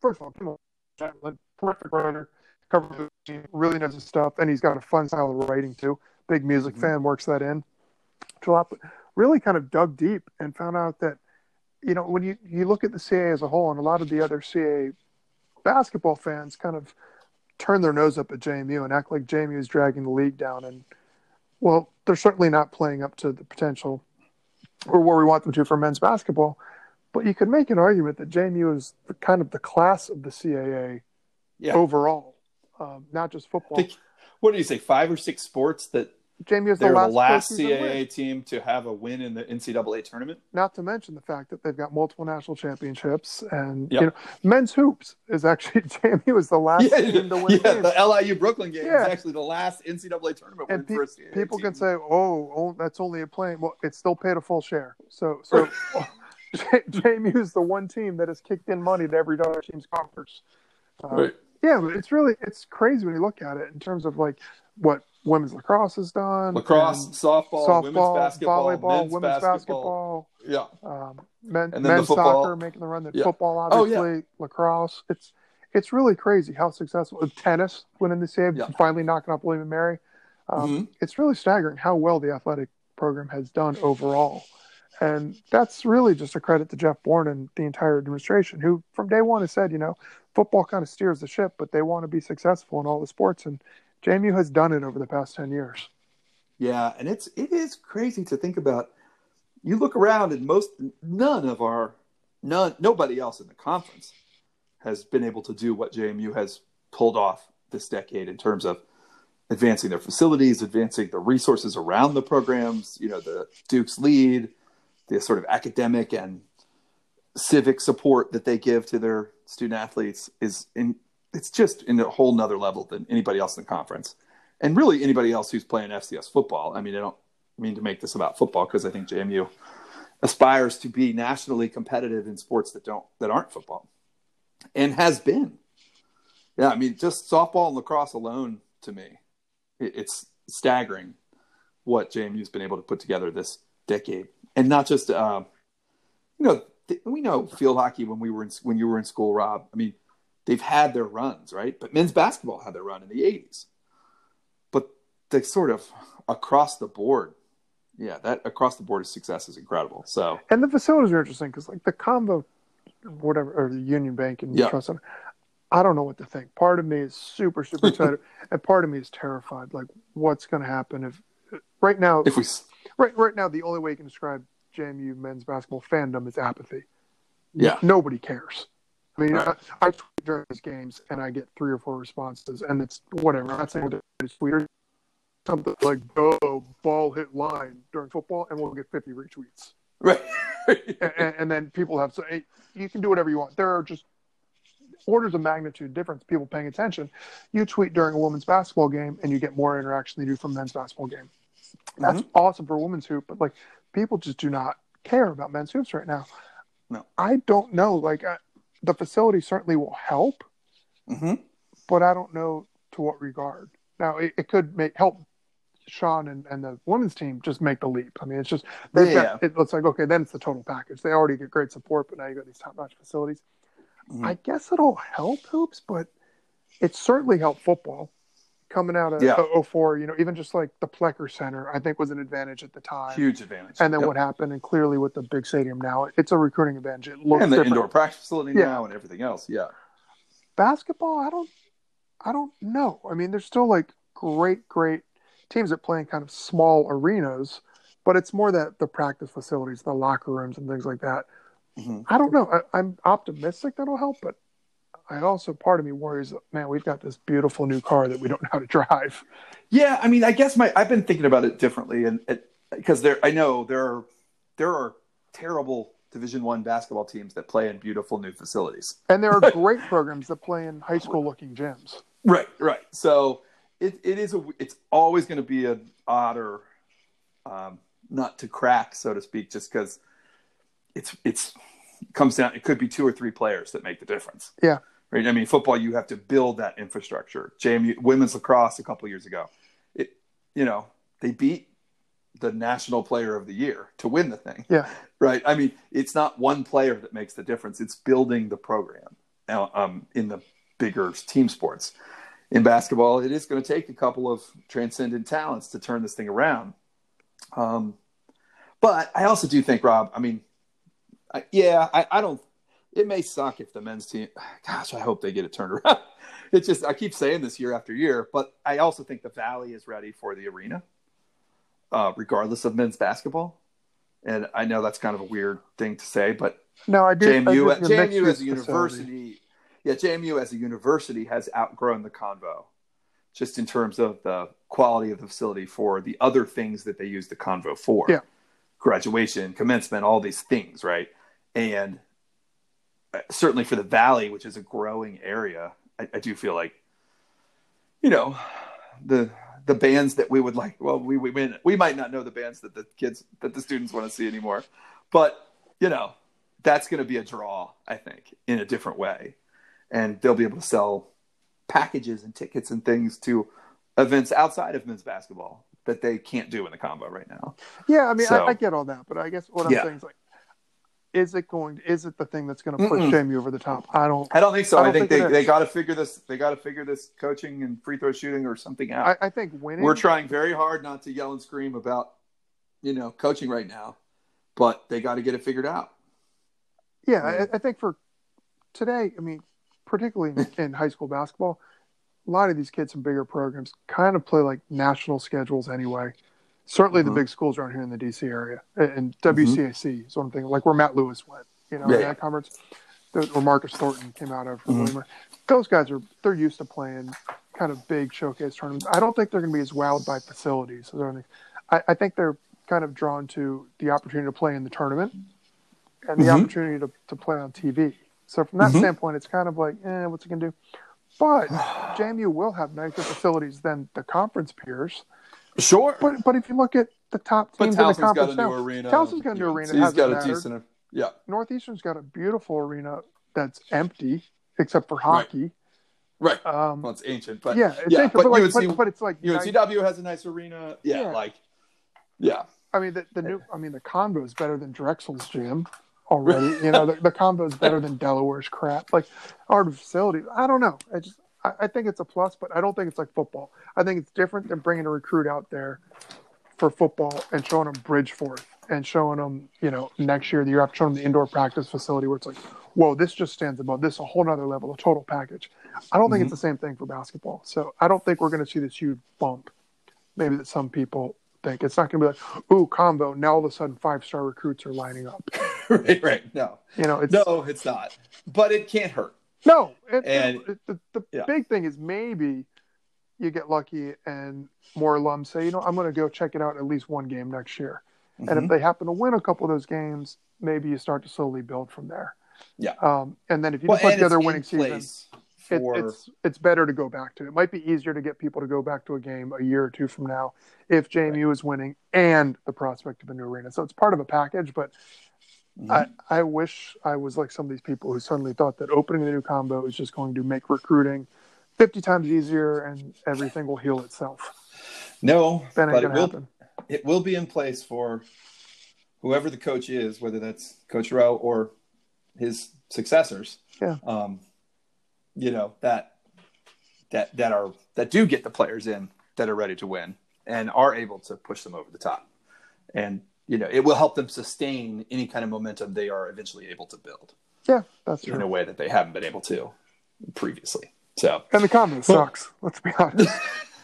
B: First of all, come on, Chapman, terrific writer, covers the team, really knows his stuff, and he's got a fun style of writing too. Big music
A: Mhm.
B: fan, works that in. Really kind of dug deep and found out that you know when you you look at the CAA as a whole, and a lot of the other CAA basketball fans kind of turn their nose up at JMU and act like JMU is dragging the league down and Well, they're certainly not playing up to the potential or where we want them to for men's basketball. But you could make an argument that JMU is the, kind of the class of the CAA
A: Yeah.
B: overall, um, not just football.
A: Think- what do you say? Five or six sports that
B: JMU is the
A: they're
B: last,
A: the last
B: postseason win.
A: CAA team to have a win in the NCAA tournament.
B: Not to mention the fact that they've got multiple national championships, and
A: Yep.
B: you know, men's hoops is actually [LAUGHS] JMU was the last
A: Yeah,
B: team to win
A: yeah,
B: games.
A: the LIU Brooklyn game
B: Yeah.
A: is actually the last NCAA tournament win
B: and pe-
A: for a CAA
B: people
A: team.
B: can say, "Oh, oh, that's only a plane." Well, it still paid a full share. So, so [LAUGHS] J- JMU is the one team that has kicked in money to every other team's coffers. Uh,
A: Right.
B: Yeah, it's really it's crazy when you look at it in terms of like what women's lacrosse has done,
A: lacrosse,
B: and
A: softball, women's
B: softball,
A: basketball,
B: volleyball,
A: men's
B: women's
A: basketball.
B: basketball,
A: Yeah,
B: um, men, men's soccer making the run. The
A: Yeah.
B: football,
A: Oh, yeah.
B: obviously, lacrosse. It's it's really crazy how successful tennis winning the save,
A: Yeah.
B: finally knocking off William and Mary. Um,
A: Mhm.
B: It's really staggering how well the athletic program has done overall, and that's really just a credit to Jeff Bourne and the entire administration, who from day one has said, you know, football kind of steers the ship, but they want to be successful in all the sports, and JMU has done it over the past ten years.
A: yeah, and it's it is crazy to think about. You look around, and most none of our none nobody else in the conference has been able to do what JMU has pulled off this decade in terms of advancing their facilities, advancing the resources around the programs. You know, the Duke's lead, the sort of academic and civic support that they give to their student athletes is in it's just in a whole nother level than anybody else in the conference. And really anybody else who's playing fcs football. I mean i don't mean to make this about football because i think jmu aspires to be nationally competitive in sports that don't that aren't football. And has been. Yeah i mean just softball and lacrosse alone to me it, it's staggering what jmu's been able to put together this decade. And not just um, you know th- we know field hockey when we were in when you were in school rob. I mean they've had their runs right but men's basketball had their run in the 80s but the sort of across the board yeah that across the board of success is incredible so
B: And the facilities are interesting because, like, the combo, whatever, or the Union Bank and. Trust Center, I don't know what to think. Part of me is super, super excited, [LAUGHS] and part of me is terrified. Like, what's going to happen if, right now,
A: if we
B: right, right now, the only way you can describe JMU men's basketball fandom is apathy.
A: yeah
B: Nobody cares. I mean,
A: Right.
B: I, I tweet during these games, and I get three or four responses, and it's whatever. I'm not saying it's weird. Something like "go ball hit line" during football, and we'll get 50 retweets
A: right
B: and, and then people have so hey, you can do whatever you want. There are just orders of magnitude difference. People paying attention. You tweet during a women's basketball game, and you get more interaction than you do from a men's basketball game. That's mm-hmm. awesome for women's hoop, but like people just do not care about men's hoops right now.
A: No.
B: I don't know. Like I, the facility certainly will help,
A: hmm
B: but I don't know to what regard. Now it, it could make help Sean and, and the women's team just make the leap. I mean, it's just they've
A: Yeah.
B: got it looks like okay, then it's the total package. They already get great support, but now you got these top notch facilities.
A: Mhm.
B: I guess it'll help hoops, but it certainly helped football. Coming out of
A: Yeah.
B: 04, you know, even just like the Plecker Center, I think was an advantage at the time.
A: huge advantage
B: And then
A: Yep.
B: what happened, and clearly with the big stadium now, it's a recruiting advantage. It looks
A: and the
B: different.
A: indoor practice facility
B: Yeah.
A: now and everything else yeah
B: basketball i don't i don't know i mean there's still like great great teams that play in kind of small arenas but it's more that the practice facilities the locker rooms and things like that
A: Mhm.
B: i don't know I, i'm optimistic that'll help but i also part of me worries man we've got this beautiful new car that we don't know how to drive
A: Yeah, I mean, I guess my I've been thinking about it differently, and because there, I know there are there are terrible Division One basketball teams that play in beautiful new facilities.
B: and there are [LAUGHS] great programs that play in high school looking gyms
A: Right, right. So it, it is a it's always going to be an odder um, nut to crack, so to speak, just because it's it's comes down. It could be two or three players that make the difference.
B: Yeah.
A: Right. I mean, football you have to build that infrastructure. JMU women's lacrosse a couple years ago, it you know they beat the national player of the year to win the thing.
B: yeah
A: Right. I mean, it's not one player that makes the difference. It's building the program uh, um, in the bigger team sports. In basketball, it is going to take a couple of transcendent talents to turn this thing around. Um, but I also do think, Rob, I mean, I, yeah, I, I don't, it may suck if the men's team, [SIGHS] gosh, I hope they get it turned [LAUGHS] around. It's just, I keep saying this year after year, but I also think the Valley is ready for the arena. uh, regardless of men's basketball. And I know that's kind of a weird thing to say, but
B: No, I do. I do
A: JMU, JMU as a university, yeah, JMU as a university has outgrown the convo, just in terms of the quality of the facility for the other things that they use the convo for.
B: Yeah.
A: graduation, commencement, all these things, right? And certainly for the valley, which is a growing area, I, I do feel like, you know, the the bands that we would like. Well, we we may- we might not know the bands that the kids that the students want to see anymore, but you know, that's going to be a draw, I think, in a different way, and they'll be able to sell packages and tickets and things to events outside of men's basketball that they can't do in the Convo right now.
B: Yeah, I mean,
A: So-
B: I, I get all that, but I guess what I'm
A: Yeah.
B: saying is like, is it going? Is it the thing that's going to push. JMU over the top? I don't.
A: I don't think so.
B: I
A: I, think,
B: think
A: they, they got to figure this. They got to figure this coaching and free throw shooting or something out.
B: I, I think winning.
A: We're trying very hard not to yell and scream about, you know, coaching right now, but they got to get it figured out.
B: Yeah,
A: Yeah.
B: I, I think for today, I mean, particularly in, in high school basketball, a lot of these kids in bigger programs kind of play like national schedules anyway. Certainly,
A: Mhm.
B: the big schools around here in the DC area, and WCAC is one thing, like where Matt Lewis went, you know,
A: Yeah,
B: in that conference, the- where Marcus Thornton came out of from
A: Mhm.
B: Those guys are they're used to playing kind of big showcase tournaments. I don't think they're going to be as wowed by facilities. as. I, I think they're kind of drawn to the opportunity to play in the tournament and the
A: Mhm.
B: opportunity to, to play on TV. So from that
A: Mhm.
B: standpoint, it's kind of like, eh, what's it gonna do? But [SIGHS] JMU will have nicer facilities than the conference peers.
A: Sure,
B: But but if you look at the top teams in the
A: Towson's got a
B: conference
A: new
B: now,
A: arena.
B: Towson's got a new arena.
A: He's got a
B: mattered.
A: decent. Yeah,
B: Northeastern's got a beautiful arena that's empty except for hockey.
A: right.
B: Um,
A: Well, it's ancient, but
B: yeah, it's
A: yeah,
B: ancient,
A: but
B: but, like,
A: UNC
B: but, but it's like nice-
A: UNCW has a nice arena. Yeah,
B: Yeah.
A: like, yeah,
B: I mean, the, the new. I mean, the Convo is better than Drexel's gym already. [LAUGHS] you know, the, the Convo is better than Delaware's crap. Like our facility. I don't know. I just. I, I think it's a plus, but I don't think it's like football. I think it's different than bringing a recruit out there for football and showing them Bridgeforth and showing them, you know, next year, the year after, showing them the indoor practice facility where it's like, whoa, this just stands above this, a whole nother level, a total package. I don't think
A: Mhm.
B: it's the same thing for basketball. So I don't think we're going to see this huge bump. Maybe that some people think it's not going to be like, ooh, Convo. Now all of a sudden, five star recruits are lining up. [LAUGHS]
A: right, right. No,
B: You know, it's
A: no, it's not. But it can't hurt.
B: No.
A: And-
B: it- the the
A: Yeah.
B: big thing is maybe you get lucky and more alums say, you know, I'm going to go check it out at least one game next year. And
A: Mhm.
B: if they happen to win a couple of those games, maybe you start to slowly build from there.
A: Yeah.
B: Um, and then if you
A: Well,
B: put
A: and
B: together a winning season,
A: place
B: it, it's it's better to go back to. It might be easier to get people to go back to a game a year or two from now if JMU is winning and the prospect of a new arena. So it's part of a package. But
A: Mhm.
B: I, I wish I was like some of these people who suddenly thought that opening the new Convo is just going to make recruiting 50 times easier and everything will heal itself.
A: no,
B: That
A: but it will
B: happen.
A: it will be in place for whoever the coach is, whether that's Coach Rowe or his successors.
B: Yeah.
A: Um, you know that that that are that do get the players in that are ready to win and are able to push them over the top, and you know it will help them sustain any kind of momentum they are eventually able to build
B: Yeah, that's true.
A: in a way that they haven't been able to previously. So,
B: And the Convo sucks. Let's be honest.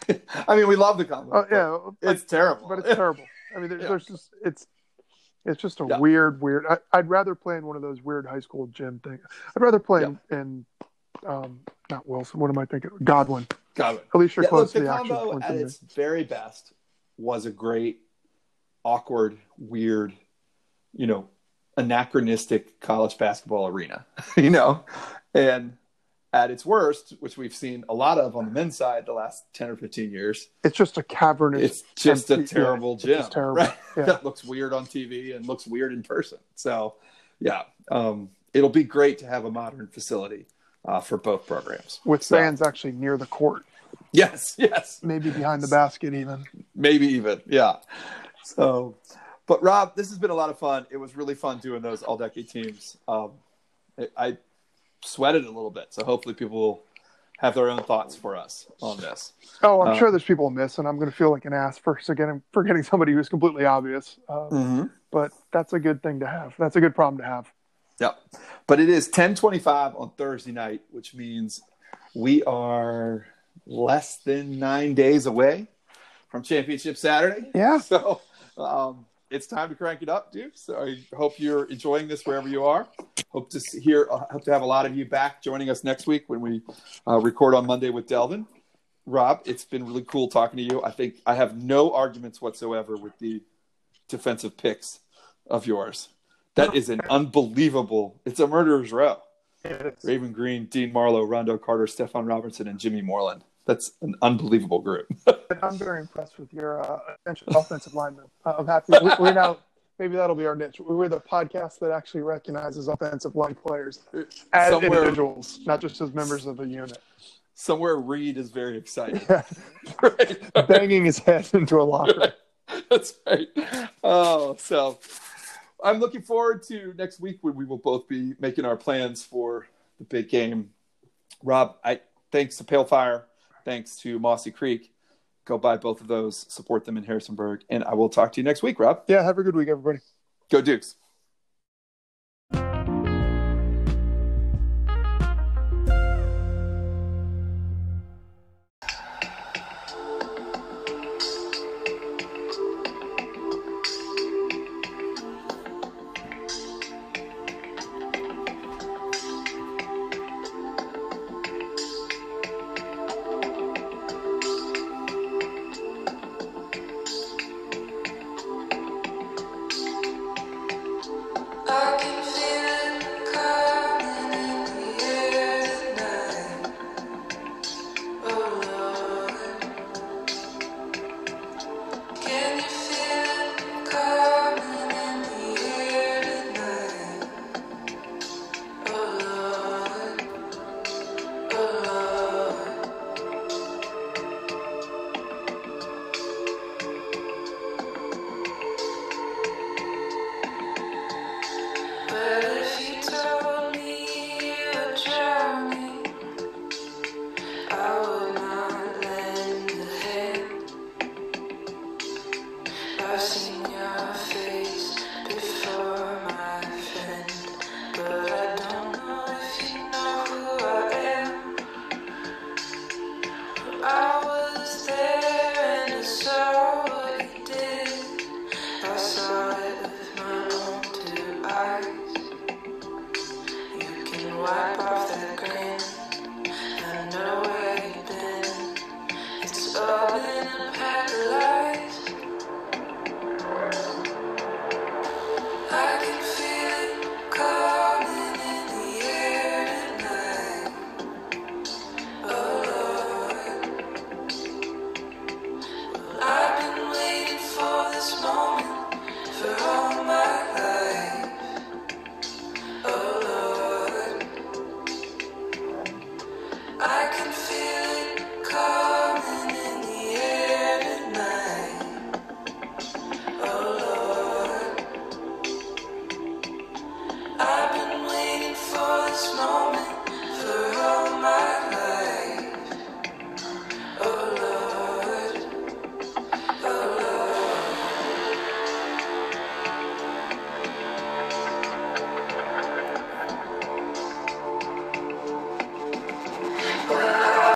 B: [LAUGHS]
A: I mean, we love the Convo.
B: Oh
A: but
B: yeah, but,
A: it's terrible.
B: but it's terrible. I mean, there, [LAUGHS]
A: Yeah.
B: there's just it's it's just a
A: Yeah.
B: weird, weird. I, I'd rather play in one of those weird high school gym things. I'd rather play in, in um, not Wilson. What am I thinking? Godwin.
A: Godwin.
B: At least you're
A: Yeah,
B: close
A: look,
B: to
A: the
B: the
A: Convo
B: points
A: at its very best was a great, awkward, weird, you know, anachronistic college basketball arena, [LAUGHS] you know, and at its worst, which we've seen a lot of on the men's side the last ten or fifteen years,
B: It's just a cavernous.
A: it's just a terrible
B: yeah,
A: gym,
B: terrible.
A: right? [LAUGHS]
B: Yeah.
A: that looks weird on TV and looks weird in person. So, yeah, um, it'll be great to have a modern facility uh, for both programs
B: with
A: So-
B: fans actually near the court,
A: Yes, [LAUGHS] yes.
B: maybe behind the basket even.
A: maybe even yeah so but rob this has been a lot of fun it was really fun doing those all decade teams um, I, I sweated a little bit so hopefully people will have their own thoughts for us on this
B: Oh, I'm
A: Uh,
B: sure there's people miss, and I'm going to feel like an ass for forgetting forgetting somebody who's completely obvious. Uh,
A: mm-hmm.
B: But that's a good thing to have. That's a good problem to have.
A: Yep. But it is 1025 on Thursday night, which means we are less than nine days away
C: from Championship Saturday.
B: Yeah. [LAUGHS]
C: So um, it's time to crank it up, dude. So I hope you're enjoying this wherever you are. Hope to see, hear, uh, hope to have a lot of you back joining us next week when we uh, record on Monday with Delvin. Rob, it's been really cool talking to you. I think I have no arguments whatsoever with the defensive picks of yours. That is an unbelievable. It's a murderer's row. Raven Greene, Dean Marlowe, Ron'Dell Carter, Stefan Robertson, and Jimmy Moreland. That's an unbelievable group. [LAUGHS]
B: I'm very impressed with your uh, offensive lineman. Uh, I'm happy. We, we're now maybe that'll be our niche. We're the podcast that actually recognizes offensive line players as
C: Somewhere-
B: individuals, not just as members of a unit.
C: Somewhere Reed is very excited.
B: Yeah. [LAUGHS]
C: right?
B: Banging his head into a locker. [LAUGHS]
C: That's right. Oh, so I'm looking forward to next week when we will both be making our plans for the big game. Rob, I thanks to Pale Fire, thanks to Mossy Creek. Go buy both of those, support them in Harrisonburg, and I will talk to you next week, Rob.
B: Yeah, have a good week, everybody.
C: Go Dukes.